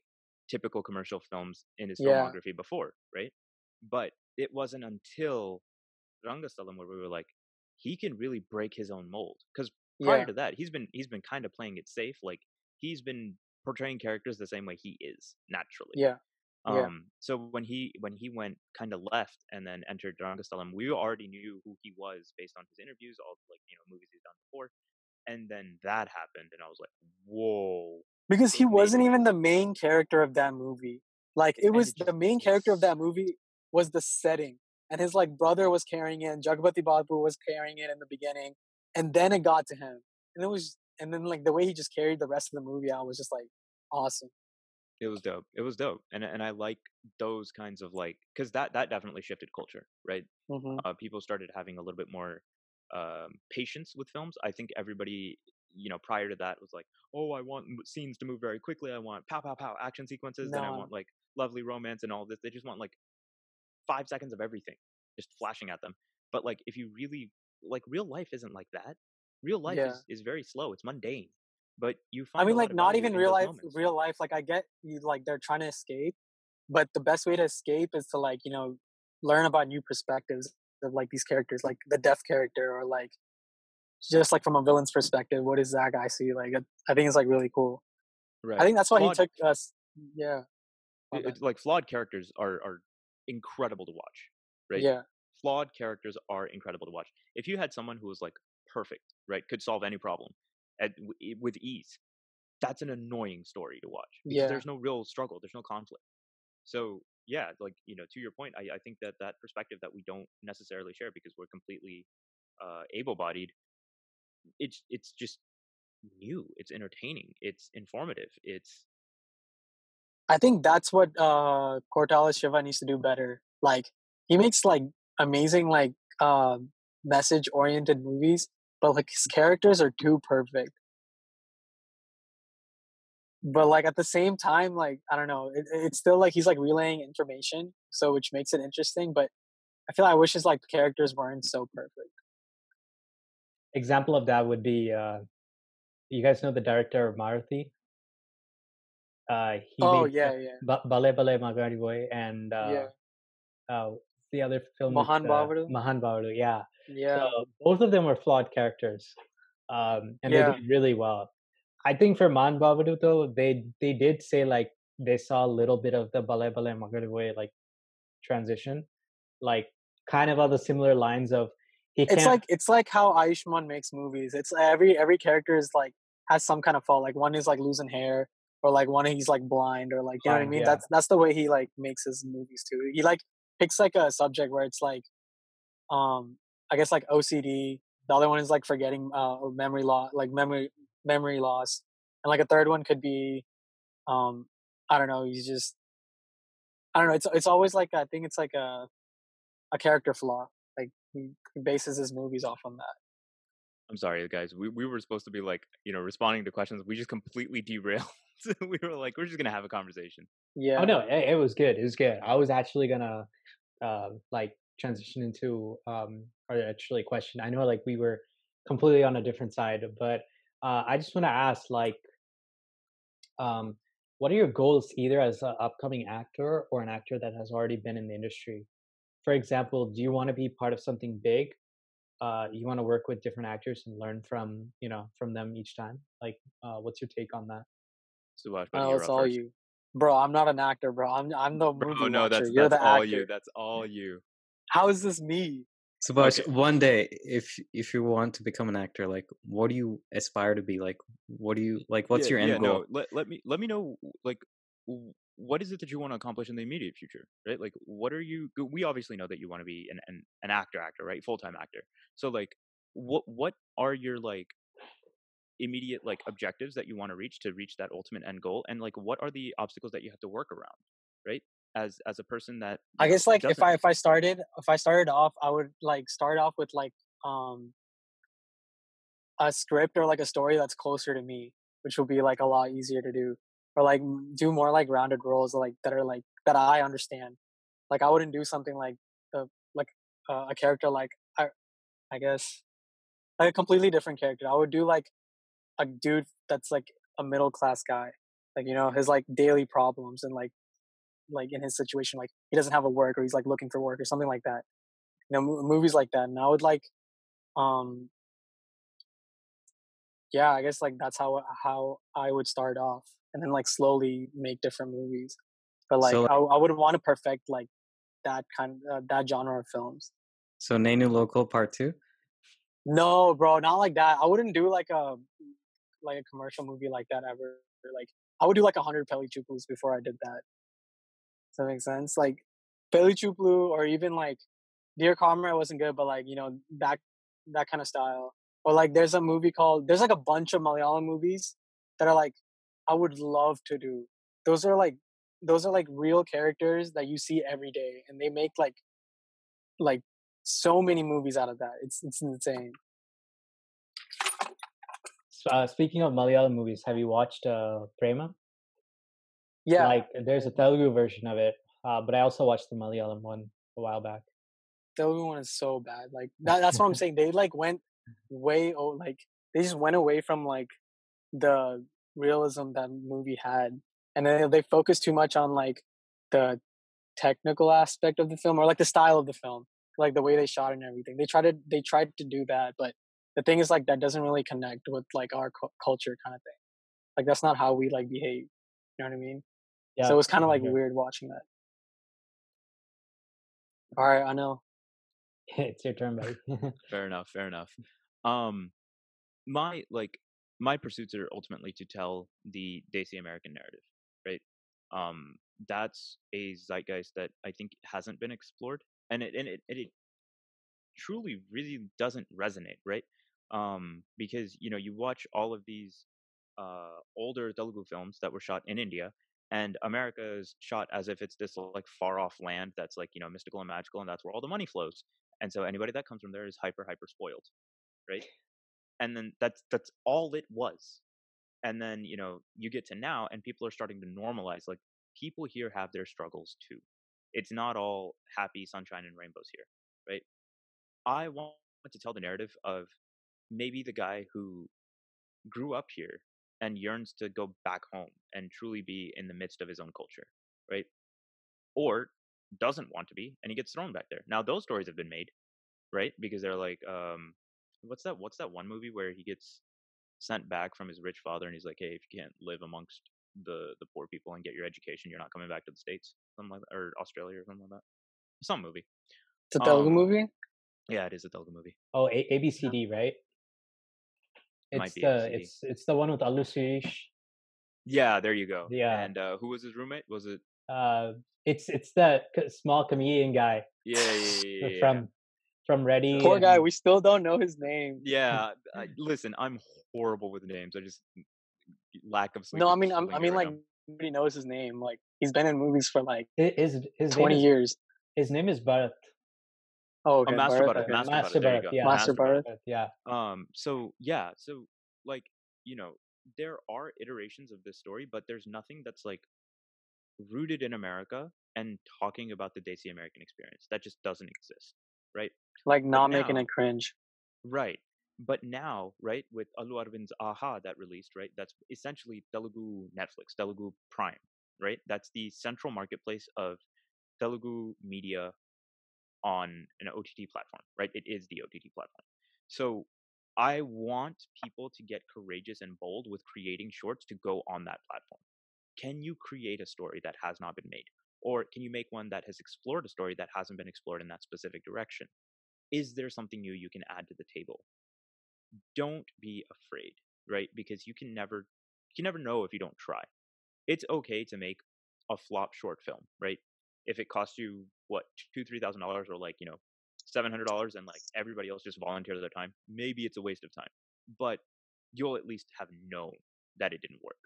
typical commercial films in his Yeah. filmography before, right? But it wasn't until Rangasthalam where we were like, he can really break his own mold. Because prior Yeah. to that, he's been he's been kind of playing it safe. Like he's been portraying characters the same way he is naturally. Yeah. Yeah. Um, so when he when he went kind of left and then entered Rangasthalam, we already knew who he was based on his interviews, all like you know movies he's done before, and then that happened, and I was like, whoa. Because he wasn't even the main character of that movie. Like it was the main character of that movie was the setting, and his like brother was carrying it, and Jagapathi Babu was carrying it in the beginning, and then it got to him, and it was, and then like the way he just carried the rest of the movie out was just like awesome. It was dope. It was dope, and and I like those kinds of like because that that definitely shifted culture, right? hmm uh, people started having a little bit more um, patience with films. I think everybody, you know, prior to that was like, oh, I want scenes to move very quickly. I want pow, pow, pow action sequences. and I want like lovely romance and all this. They just want like five seconds of everything just flashing at them. But like, if you really like, real life isn't like that. Real life Yeah. is, is very slow. It's mundane. But you find I mean, like not even real life. moments. Real life, like I get you, like they're trying to escape, but the best way to escape is to like you know learn about new perspectives of like these characters, like the deaf character, or like just like from a villain's perspective, what does that guy see? Like, I think it's like really cool. Right. I think that's why Flawed- he took us. Yeah, it- it- like flawed characters are are incredible to watch. Right. yeah, flawed characters are incredible to watch. If you had someone who was like perfect, right, could solve any problem at, with ease, that's an annoying story to watch because Yeah. there's no real struggle, there's no conflict. So yeah, like you know, to your point, I, I think that that perspective that we don't necessarily share because we're completely uh, able-bodied, it's it's just new, it's entertaining, it's informative, it's I think that's what uh Koratala Siva needs to do better. Like he makes like amazing like uh, message oriented movies, but like his characters are too perfect. But like at the same time, like I don't know, it, it's still like he's like relaying information, so which makes it interesting. But I feel like I wish his like characters weren't so perfect. Example of that would be, uh, you guys know the director of Maruthi. Uh, he oh made, yeah, yeah, Ba- Bhale Bhale Magadivoy and uh, yeah, uh, the other film. Mahan uh, Mahanubhavudu, yeah. yeah. So both of them were flawed characters, um, and they did really well. I think for Mahanubhavudu though, they they did say like they saw a little bit of the Bhale Bhale Magadivoy like transition, like kind of on the similar lines of he it's can't. like it's like how Ayushmann makes movies. It's every every character is like has some kind of fault. Like one is like losing hair, or like one he's like blind, or like you know what I mean. yeah. That's that's the way he like makes his movies too. He like picks like a subject where it's like, um, I guess like OCD. The other one is like forgetting uh or memory loss, like memory memory loss, and like a third one could be, um, I don't know. He's just, I don't know. It's it's always like I think it's like a a character flaw. Like he, he bases his movies off on that. I'm sorry, guys. We we were supposed to be like, you know, responding to questions. We just completely derailed. we were like, we're just gonna have a conversation. Yeah. Oh no, it, it was good. It was good. I was actually gonna uh, like transition into um or actually question. I know like we were completely on a different side, but uh, I just want to ask like um what are your goals either as an upcoming actor or an actor that has already been in the industry? For example, do you want to be part of something big? Uh, you want to work with different actors and learn from you know from them each time. Like, uh, what's your take on that? Subash, buddy, Oh, it's all first. you, bro. I'm not an actor, bro. I'm I'm the movie Bro, no, watcher. that's You're that's the all actor. you. That's all you. How is this me? Subhash, Okay. one day, if if you want to become an actor, like, what do you aspire to be? Like, what do you like? What's yeah, your end yeah, goal? No, let, let me let me know like w- what is it that you want to accomplish in the immediate future, right? Like what are you we obviously know that you want to be an, an an actor actor, right? Full-time actor. So like what what are your like immediate like objectives that you want to reach to reach that ultimate end goal and like what are the obstacles that you have to work around, right? As as a person that I guess like if I if I started if I started off, I would like start off with like um a script or like a story that's closer to me, which will be like a lot easier to do, or like do more like rounded roles like that are like that I understand. Like I wouldn't do something like uh, like uh, a character like I I guess like a completely different character. I would do like a dude that's like a middle class guy, like you know his like daily problems and like like in his situation, like he doesn't have a work or he's like looking for work or something like that. You know, mo- movies like that. And I would like, um, yeah, I guess like that's how how I would start off, and then like slowly make different movies. But like, So, I, I would want to perfect like that kind uh, that genre of films. So Nenu Local Part Two. No, bro, not like that. I wouldn't do like a like a commercial movie like that ever. Like I would do like a hundred Pelli Choopulus before I did that. Does that make sense? Like Pelli Choopulu or even like Dear Comrade wasn't good, but like you know that that kind of style. Or like there's a movie called there's like a bunch of Malayalam movies that are like I would love to do. Those are like those are like real characters that you see every day, and they make like like so many movies out of that. It's it's insane. Uh, speaking of Malayalam movies, have you watched uh, Premam? Yeah, Like, there's a Telugu version of it, uh, but I also watched the Malayalam one a while back. the other one is so bad. Like that, that's what I'm saying. They like went way oh like they just went away from like the realism that movie had, and then they focused too much on like the technical aspect of the film or like the style of the film, like the way they shot and everything. They tried to they tried to do that, but the thing is like that doesn't really connect with like our cu- culture kind of thing. Like that's not how we like behave. You know what I mean? Yeah. so it was kind of like sure. weird watching that. All right, I know. it's your turn, buddy. fair enough fair enough um my like my pursuits are ultimately to tell the Desi American narrative right? Um that's a zeitgeist that I think hasn't been explored and it and it, it truly really doesn't resonate right? Um because you know you watch all of these uh older Telugu films that were shot in India and America is shot as if it's this like far off land that's like you know mystical and magical and that's where all the money flows and so anybody that comes from there is hyper hyper spoiled right and then that's that's all it was. And then you know you get to now and people are starting to normalize like people here have their struggles too. It's not all happy sunshine and rainbows here right? I want to tell the narrative of maybe the guy who grew up here and yearns to go back home and truly be in the midst of his own culture right? Or doesn't want to be and he gets thrown back there. Now those stories have been made right? Because they're like um what's that what's that one movie where he gets sent back from his rich father and he's like hey if you can't live amongst the the poor people and get your education you're not coming back to the states something like that or australia or something like that some movie It's a Telugu Um, movie. yeah it is a Telugu movie oh, a- ABCD, right? Might It's be the ABCD. it's it's the one with Allu Sirish. yeah there you go Yeah. and uh who was his roommate was it Uh, it's it's that small comedian guy yeah yeah yeah, yeah, yeah. from from Ready. Poor guy, we still don't know his name. yeah I, listen i'm horrible with names i just lack of sleep No, I mean, I'm, I mean, like now. nobody knows his name. Like he's been in movies for like his his 20 is, years. His name is Bharat. Oh, okay. Master Bharat, Bharat. Master Master Bharat, Bharat, yeah. Master Bharat. Bharat, Yeah. um so yeah so like you know there are iterations of this story but there's nothing that's like rooted in america and talking about the desi american experience that just doesn't exist right? Like not making it cringe. right. But now right with allu aravind's aha that released right that's essentially telugu netflix telugu prime right? That's the central marketplace of telugu media on an ott platform right? It is the ott platform. So i want people to get courageous and bold with creating shorts to go on that platform. Can you create a story that has not been made or can you make one that has explored a story that hasn't been explored in that specific direction? Is there something new you can add to the table? Don't be afraid right? Because you can never you can never know if you don't try. It's okay to make a flop short film right? If it costs you what two three thousand dollars or like you know seven hundred dollars and like everybody else just volunteers their time maybe it's a waste of time but you'll at least have known that it didn't work.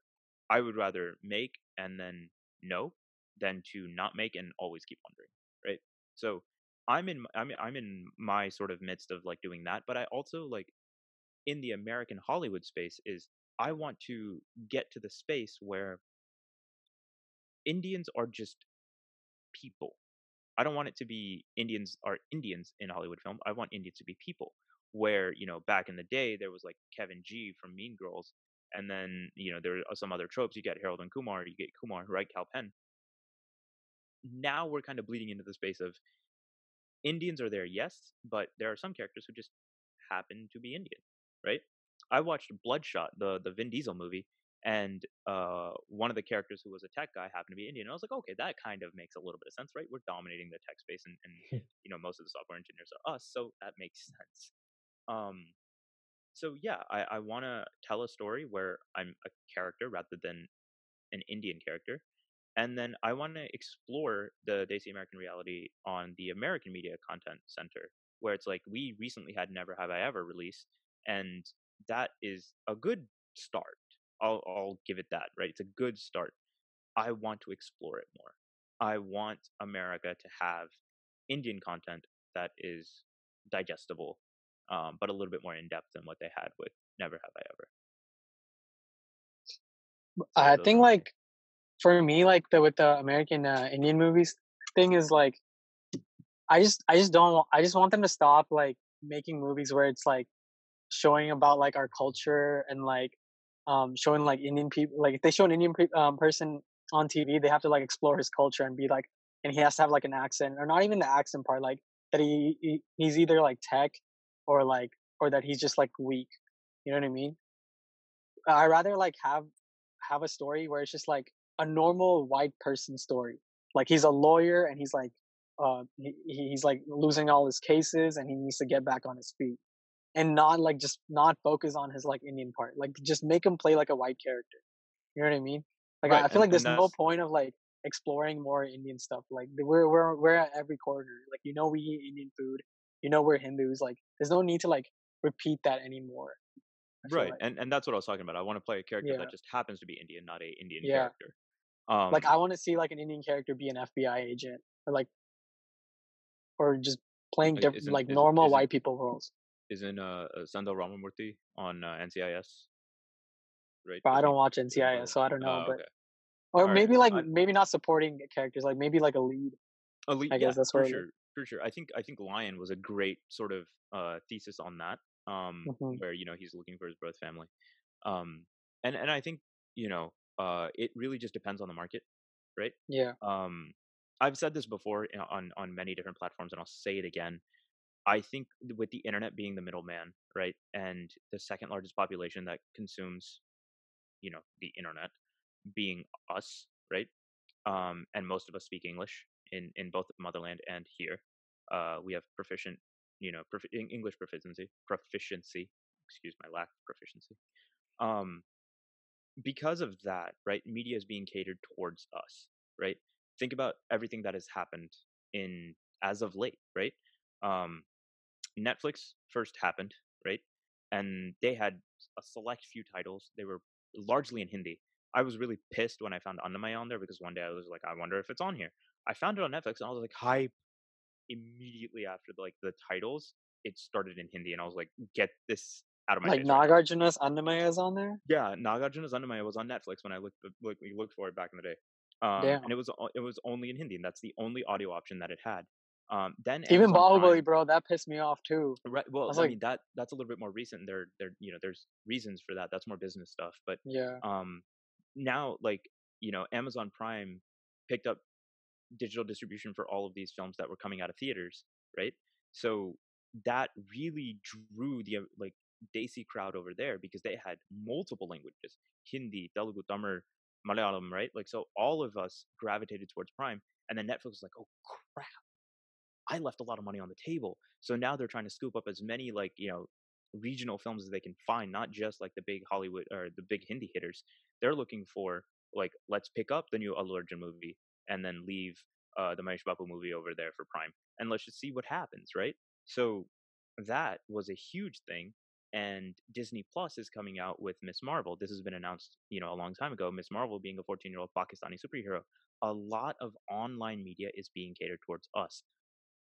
I would rather make and then know than to not make and always keep wondering right? So i'm in i'm, I'm in my sort of midst of like doing that but i also like in the american hollywood space is i want to get to the space where indians are just people. I don't want it to be indians are indians in hollywood film i want indians to be people. Where you know back in the day there was like kevin g from mean girls and then you know there are some other tropes you get harold and kumar you get kumar right? Kal penn now we're kind of bleeding into the space of indians are there yes but there are some characters who just happen to be indian right I watched Bloodshot, the the Vin Diesel movie, and uh, one of the characters who was a tech guy happened to be Indian. And I was like, okay, that kind of makes a little bit of sense, right? We're dominating the tech space, and, and you know most of the software engineers are us, so that makes sense. Um, so yeah, I, I want to tell a story where I'm a character rather than an Indian character, and then I want to explore the Desi American reality on the American Media Content Center, where it's like we recently had Never Have I Ever release, and that is a good start. I'll, I'll give it that, right? It's a good start. I want to explore it more. I want America to have Indian content that is digestible, um, but a little bit more in depth than what they had with Never Have I Ever. So I think like for me, like the with the American uh, Indian movies thing is like I just I just don't I just want them to stop like making movies where it's like showing about like our culture and like um showing like Indian people like if they show an Indian pe- um, person on TV they have to like explore his culture and be like and he has to have like an accent or not even the accent part like that he, he he's either like tech or like or that he's just like weak. You know what I mean? I rather like have have a story where it's just like a normal white person story. Like he's a lawyer and he's like uh he, he- he's like losing all his cases and he needs to get back on his feet. And not like just not focus on his like indian part. Like just make him play like a white character. You know what i mean? Like I, right, I feel and like there's no point of like exploring more indian stuff. Like we're we're we're at every corner. Like you know we eat indian food. You know we're hindus. Like there's no need to like repeat that anymore right, like. and and that's what I was talking about. I want to play a character yeah. that just happens to be Indian, not a Indian yeah. character. Like Um, i want to see like an indian character be an fbi agent or like or just playing like, isn't like isn't normal isn't white people roles isn't uh, uh Sendhil Ramamurthy on uh, NCIS, right? but i don't watch ncis so i don't know Uh, but okay, or all right. maybe like I, maybe not supporting characters like maybe like a lead A lead. i yeah, guess that's for where it sure, for sure. I think I think Lion was a great sort of uh, thesis on that, um, hmm where you know he's looking for his birth family, um, and and I think you know uh, it really just depends on the market, right? yeah Um, I've said this before on on many different platforms, and I'll say it again. I think with the internet being the middleman, right, and the second largest population that consumes, you know, the internet being us, right, um, and most of us speak English in in both motherland and here. Uh, we have proficient, you know, Eng- English proficiency, proficiency. Excuse my lack of proficiency. Um, because of that, right, media is being catered towards us, right? Think about everything that has happened in as of late, right? Um, Netflix first happened, right? And they had a select few titles. They were largely in Hindi. I was really pissed when I found Annamayya on there because one day I was like, I wonder if it's on here. I found it on Netflix and I was like, hype. Immediately after like the titles, it started in Hindi, and I was like, get this out of my like face right nagarjuna's Annamayya is on there Yeah, Nagarjuna's Annamayya was on Netflix when I looked look, we looked for it back in the day. Um, damn and it was it was only in Hindi, and that's the only audio option that it had. Um, then even bahubali bro that pissed me off too right? Well, was I like mean that that's a little bit more recent. There, there, you know, there's reasons for that. That's more business stuff. But yeah um, now, like you know, Amazon Prime picked up digital distribution for all of these films that were coming out of theaters, right? So that really drew the like Desi crowd over there because they had multiple languages: Hindi, Telugu, Tamil, Malayalam, right? Like so, all of us gravitated towards Prime, and then Netflix was like, "Oh crap, I left a lot of money on the table." So now they're trying to scoop up as many like you know regional films as they can find, not just like the big Hollywood or the big Hindi hitters. They're looking for like let's pick up the new Allu movie and then leave uh, the Mahesh Babu movie over there for Prime, and let's just see what happens, right? So that was a huge thing, and Disney Plus is coming out with Miss Marvel. This has been announced, you know, a long time ago. Miss Marvel being a 14-year-old Pakistani superhero. A lot of online media is being catered towards us.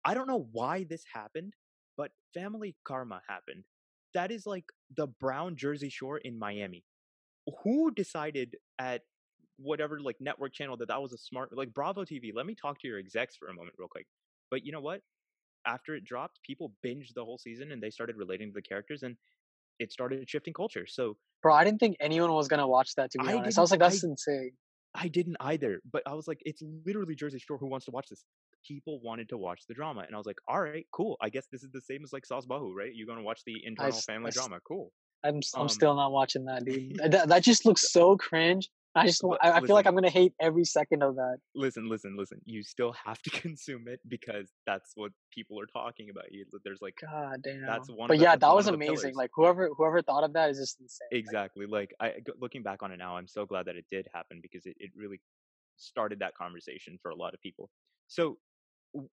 I don't know why this happened, but Family Karma happened. That is like the brown Jersey Shore in Miami. Who decided at whatever like network channel that that was a smart like Bravo TV? Let me talk to your execs for a moment, real quick. But you know what? After it dropped, people binged the whole season and they started relating to the characters, and it started shifting culture. So bro i didn't think anyone was gonna watch that to be I honest i was like I that's insane I didn't either, but I was like, it's literally Jersey Shore. Who wants to watch this? People wanted to watch the drama, and I was like, all right, cool. I guess this is the same as like Saas Bahu, right? You're gonna watch the internal I family drama. Cool. I'm I'm Um, still not watching that, dude. that, that just looks so cringe. I just wa- but I, I feel like I'm gonna hate every second of that. listen, listen, listen. You still have to consume it because that's what people are talking about. You, there's like God damn. that's one. But the, yeah, that was amazing. Like whoever whoever thought of that is just insane. Exactly. Like I looking back on it now, I'm so glad that it did happen because it, it really started that conversation for a lot of people. So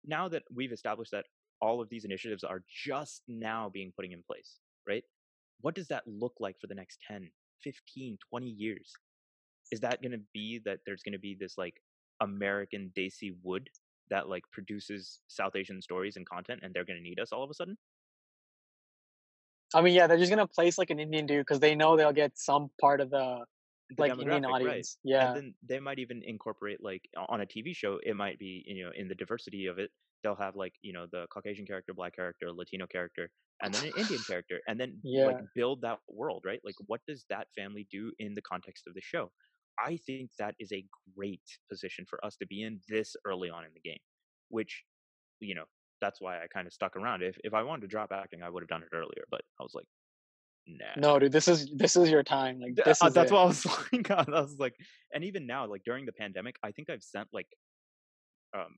now that we've established that all of these initiatives are just now being putting in place, right? What does that look like for the next 10, 15, 20 years? Is that going to be that there's going to be this like American Desi Wood that like produces South Asian stories and content and they're going to need us all of a sudden? I mean, yeah, they're just gonna place like an Indian dude because they know they'll get some part of the the like Indian demographic, right? audience. Yeah, And then they might even incorporate like on a TV show, it might be you know in the diversity of it, they'll have like you know the Caucasian character, Black character, Latino character, and then an Indian character, and then yeah. like build that world, right? Like what does that family do in the context of the show? I think that is a great position for us to be in this early on in the game, which you know that's why I kind of stuck around. If if I wanted to drop acting, I would have done it earlier, but I was like, nah. No, dude, this is this is your time. Like this uh, is that's it. what I was like. I was like, and even now, like during the pandemic, I think I've sent like um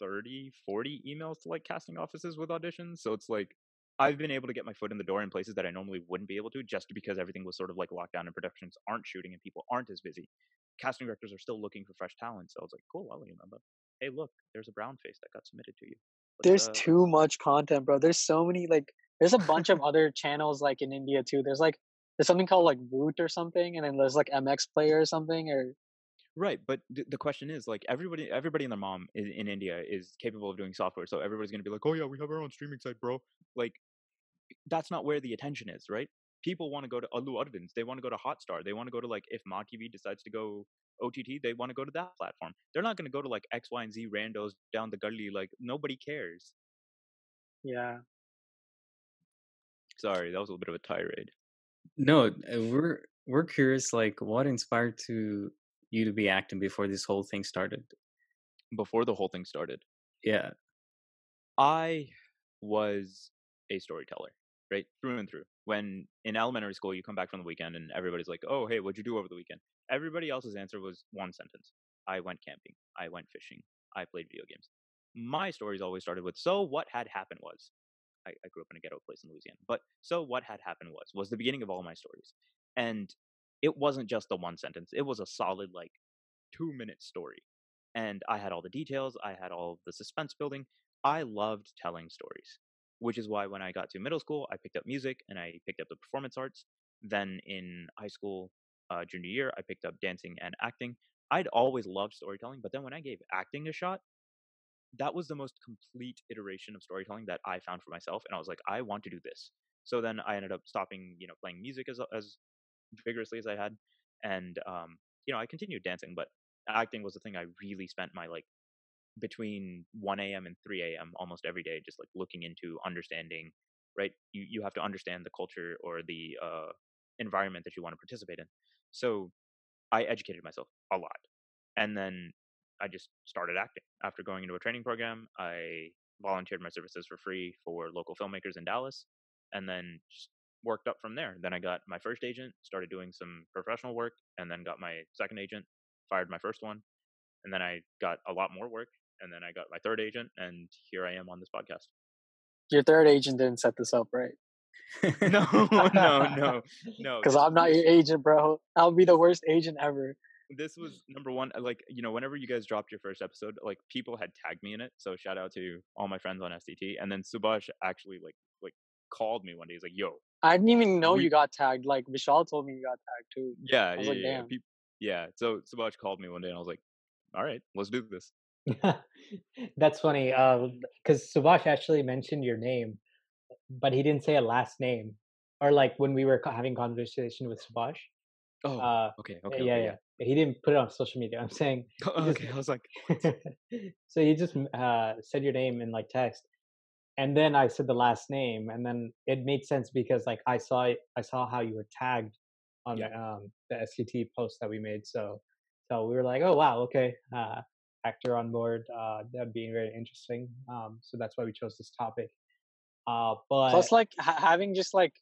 30, 40 emails to like casting offices with auditions. So it's like I've been able to get my foot in the door in places that I normally wouldn't be able to, just because everything was sort of like locked down and productions aren't shooting and people aren't as busy. Casting directors are still looking for fresh talent. So I was like, cool, I'll email them. Hey, look, there's a brown face that got submitted to you. Let's, There's uh, too much content, bro. There's so many like there's a bunch of other channels like in India too. There's like there's something called like Root or something, and then there's like MX Player or something. Or Right, but th- the question is like everybody, everybody and their mom in, in India is capable of doing software, so everybody's gonna be like, "Oh yeah, we have our own streaming site, bro." Like, that's not where the attention is, right? People want to go to Allu Aravind's, they want to go to Hotstar, they want to go to like if Maa TV decides to go OTT, they want to go to that platform. They're not gonna go to like X, Y, and Z randos down the gully. Like nobody cares. yeah, Sorry, that was a little bit of a tirade. No, uh, we're we're curious. Like, what inspired to you to be acting before this whole thing started? Before the whole thing started, Yeah, I was a storyteller, right? Through and through. When in elementary school, you come back from the weekend and everybody's like, oh, hey, what'd you do over the weekend? Everybody else's answer was one sentence I went camping, I went fishing, I played video games. My stories always started with, so what had happened was, I, I grew up in a ghetto place in Louisiana, but so what had happened was, was the beginning of all my stories. And it wasn't just the one sentence, it was a solid, like, two minute story. And I had all the details, I had all the suspense building. I loved telling stories, which is why when I got to middle school, I picked up music and I picked up the performance arts. Then in high school, uh, junior year, I picked up dancing and acting. I'd always loved storytelling, but then when I gave acting a shot, that was the most complete iteration of storytelling that I found for myself, and I was like, I want to do this. So then I ended up stopping, you know, playing music as as vigorously as I had, and um, you know, I continued dancing, but acting was the thing I really spent my like between 1 a.m. and 3 a.m. almost every day, just like looking into understanding. Right, you you have to understand the culture or the uh, environment that you want to participate in. So I educated myself a lot, and then I just started acting. After going into a training program, I volunteered my services for free for local filmmakers in Dallas, and then worked up from there. Then I got my first agent, started doing some professional work, and then got my second agent, fired my first one, and then I got a lot more work, and then I got my third agent, and here I am on this podcast. your third agent didn't set this up right. no, no, no, no. Because I'm not your agent, bro. I'll be the worst agent ever. this was number one uh, like you know whenever you guys dropped your first episode like people had tagged me in it so shout out to all my friends on stt and then subash actually like like called me one day he's like yo I didn't even know We- you got tagged. Like Vishal told me you got tagged too. yeah yeah like, yeah, "Damn." yeah so subash called me one day and i was like all right let's do this That's funny. Because Subhash actually mentioned your name, but he didn't say a last name. Or like when we were co- having conversation with Subhash. oh Uh, okay okay yeah, okay, yeah. He didn't put it on social media. I'm saying. just- okay i was like so he just uh, said your name in like text, and then I said the last name, and then it made sense because like I saw I saw how you were tagged on Yeah. the, um, the SCT post that we made. So so we were like, oh wow, okay, uh, actor on board. Uh, that being very interesting. Um, so that's why we chose this topic. Uh, but Plus, like ha- having just like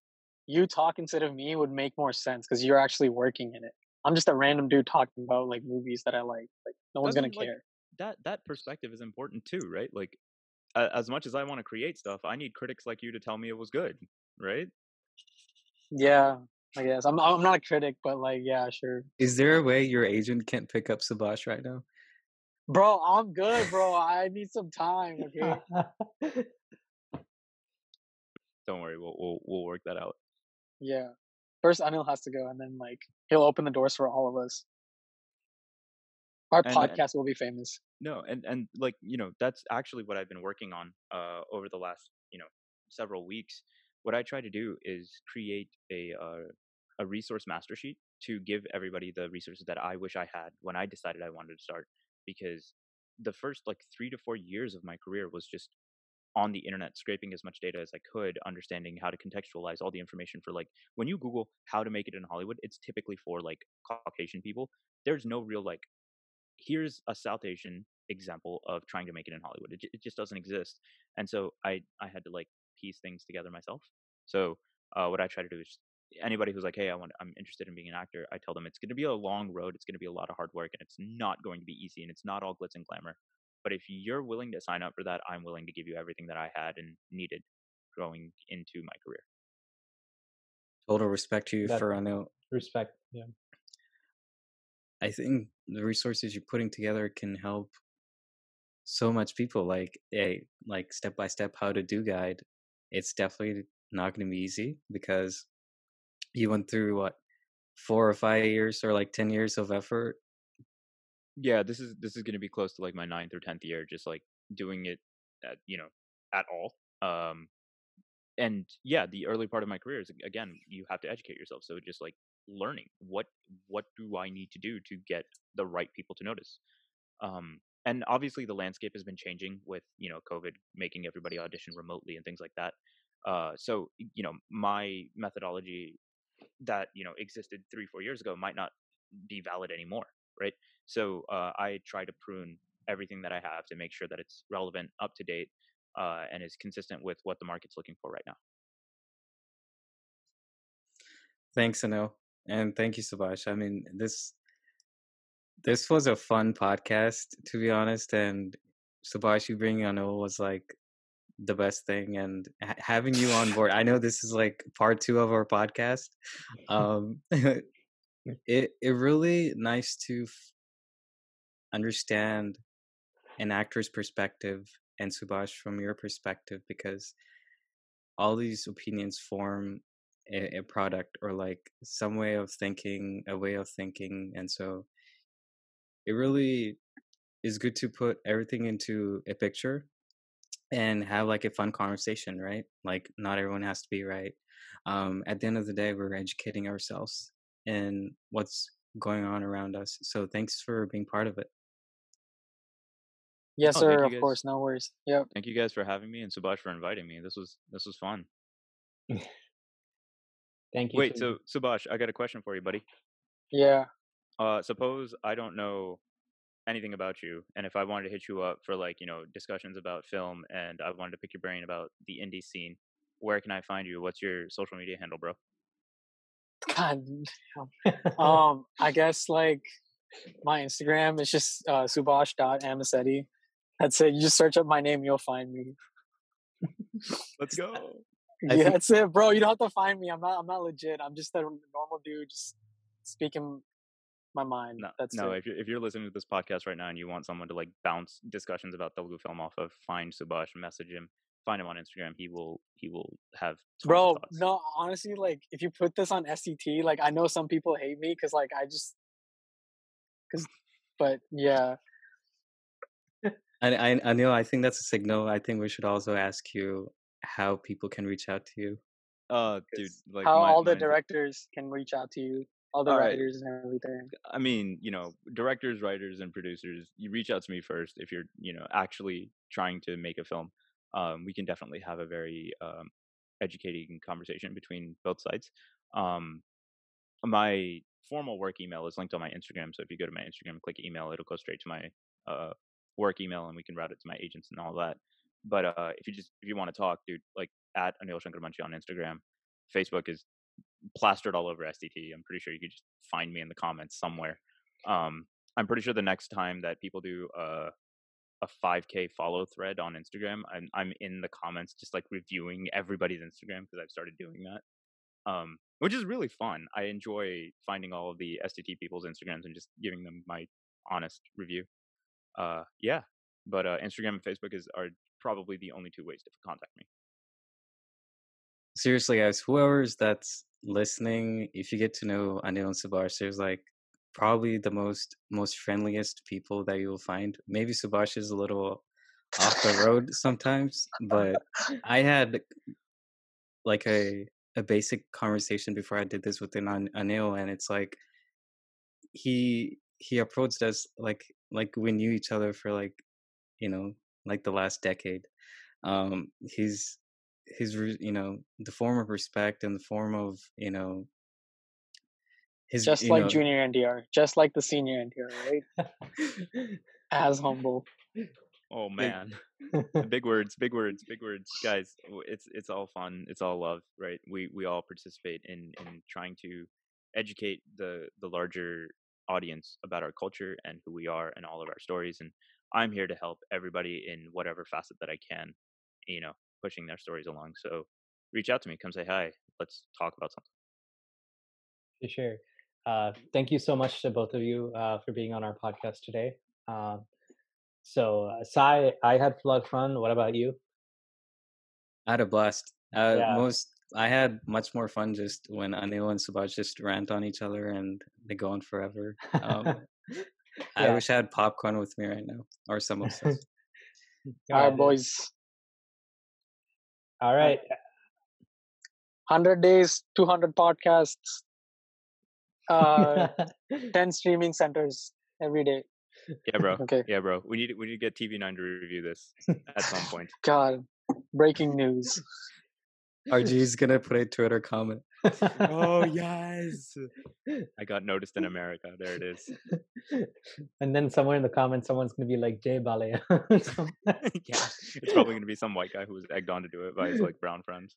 you talk instead of me would make more sense because you're actually working in it. I'm just a random dude talking about like movies that I like. Like no one's Doesn't, gonna like, care. that that perspective is important too, right? Like, a as much as I want to create stuff, I need critics like you to tell me it was good, right? Yeah, I guess I'm I'm not a critic, but like yeah, sure, Is there a way your agent can't pick up Subash right now? Bro. I'm good, bro. I need some time. Okay. Don't worry, we'll we'll we'll work that out. Yeah. First, Anil has to go, and then like he'll open the doors for all of us. Our And- and- podcast will be famous. No, and and like you know, that's actually what I've been working on uh over the last you know several weeks. What I try to do is create a uh, a resource master sheet to give everybody the resources that I wish I had when I decided I wanted to start. Because the first like three to four years of my career was just on the internet scraping as much data as I could, understanding how to contextualize all the information for like when you Google how to make it in Hollywood, it's typically for like Caucasian people. There's no real like here's a South Asian example of trying to make it in Hollywood. It, it just doesn't exist. And so I I had to like piece things together myself. So uh, what I try to do is anybody who's like, hey, I want I'm interested in being an actor. I tell them it's going to be a long road. It's going to be a lot of hard work, and it's not going to be easy, and it's not all glitz and glamour. But if you're willing to sign up for that, I'm willing to give you everything that I had and needed growing into my career. Total respect to you That- for Anil. Respect. Yeah. I think the resources you're putting together can help so much people. Like a like step by step how to do guide. It's definitely not going to be easy because you went through what four or five years or like ten years of effort. Yeah, this is this is going to be close to like my ninth or tenth year, just like doing it, at, you know, at all. Um, and yeah, the early part of my career is again, you have to educate yourself. So just like learning what what do I need to do to get the right people to notice. Um, and obviously the landscape has been changing with you know COVID making everybody audition remotely and things like that. Uh, so you know my methodology that you know existed three four years ago might not be valid anymore, right? So uh, I try to prune everything that I have to make sure that it's relevant, up to date, uh, and is consistent with what the market's looking for right now. Thanks, Anil, and thank you, Subhash. I mean this this was a fun podcast to be honest, and Subhash, you bringing Anil was like the best thing and ha- having you on board i know this is like part two of our podcast um it it really nice to f- understand an actor's perspective and subash from your perspective because all these opinions form a, a product or like some way of thinking a way of thinking and so it really is good to put everything into a picture and have like a fun conversation, right? Like not everyone has to be right. Um, at the end of the day, we're educating ourselves in what's going on around us. So thanks for being part of it. Yes, Oh, sir. Of guys. course, no worries. Yep. Thank you guys for having me and Subash for inviting me. This was this was fun. Thank you. Wait, too. so Subash, I got a question for you, buddy. Yeah. Uh, suppose I don't know anything about you, and if I wanted to hit you up for like you know discussions about film, and I wanted to pick your brain about the indie scene, where can I find you? What's your social media handle, bro? God. um, I guess like my Instagram is just uh, subash.amisetti. That's it. You just search up my name, you'll find me. Let's go. Yeah, think- that's it, bro. You don't have to find me. I'm not. I'm not legit. I'm just a normal dude, just speaking my mind. No, that's no. it. If you're if you're listening to this podcast right now and you want someone to like bounce discussions about Telugu film off of, find Subash, message him, find him on Instagram. He will he will have tons of bro no honestly like if you put this on sct like i know some people hate me because like i just because but yeah I, I, I know. I think that's a signal. I think we should also ask you how people can reach out to you. Uh, dude, like how my- all the mine's- directors can reach out to you all the All right. writers and everything I mean, you know, directors, writers, and producers, you reach out to me first if you're, you know, actually trying to make a film. Um, we can definitely have a very um, educating conversation between both sides. Um, my formal work email is linked on my Instagram, so if you go to my Instagram, click email, it'll go straight to my uh, work email, and we can route it to my agents and all that. But uh, if you just if you want to talk, dude, like at Anil Shankarmanchi on Instagram, Facebook is plastered all over STT. I'm pretty sure you could just find me in the comments somewhere. Um, I'm pretty sure the next time that people do a a 5K follow thread on Instagram, I'm I'm in the comments just like reviewing everybody's Instagram because I've started doing that. Um, which is really fun. I enjoy finding all of the STT people's Instagrams and just giving them my honest review. Uh, yeah, but uh, Instagram and Facebook is are probably the only two ways to contact me. Seriously, guys, whoever's that's listening, if you get to know Anil and Subash, there's like probably the most most friendliest people that you'll find. Maybe Subash is a little off the road sometimes, but I had like a a basic conversation before I did this with An- Anil, and it's like he he approached us like like we knew each other for like you know like the last decade. Um, he's his you know the form of respect and the form of you know his just like know, junior NTR, just like the senior NTR, right? As humble. Oh man, big words, big words, big words, guys. It's it's all fun. It's all love, right? We we all participate in in trying to educate the the larger audience about our culture and who we are and all of our stories. And I'm here to help everybody in whatever facet that I can, you know, pushing their stories along. So reach out to me, come say hi. Let's talk about something. For sure. Uh, thank you so much to both of you uh, for being on our podcast today. Um, so, uh, Sai, I had a lot of fun. What about you? I had a blast. Uh, yeah. Most I had much more fun just when Anil and Subhash just rant on each other and they go on forever. Um, yeah. I wish I had popcorn with me right now or some samosas. All right, boys. All right. 100 days, 200 podcasts, uh, 10 streaming centers every day. Yeah, bro. Okay. Yeah, bro. We need we need to get TV9 to review this at some point. God, breaking news. RG's gonna put a Twitter comment. Oh yes, I got noticed in America. There it is. And then somewhere in the comments, someone's gonna be like Jai Balayya. yeah, it's probably gonna be some white guy who was egged on to do it by his like brown friends.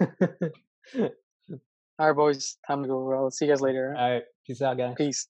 All right, boys. Time to go. I'll see you guys later. All right. Peace out, guys. Peace.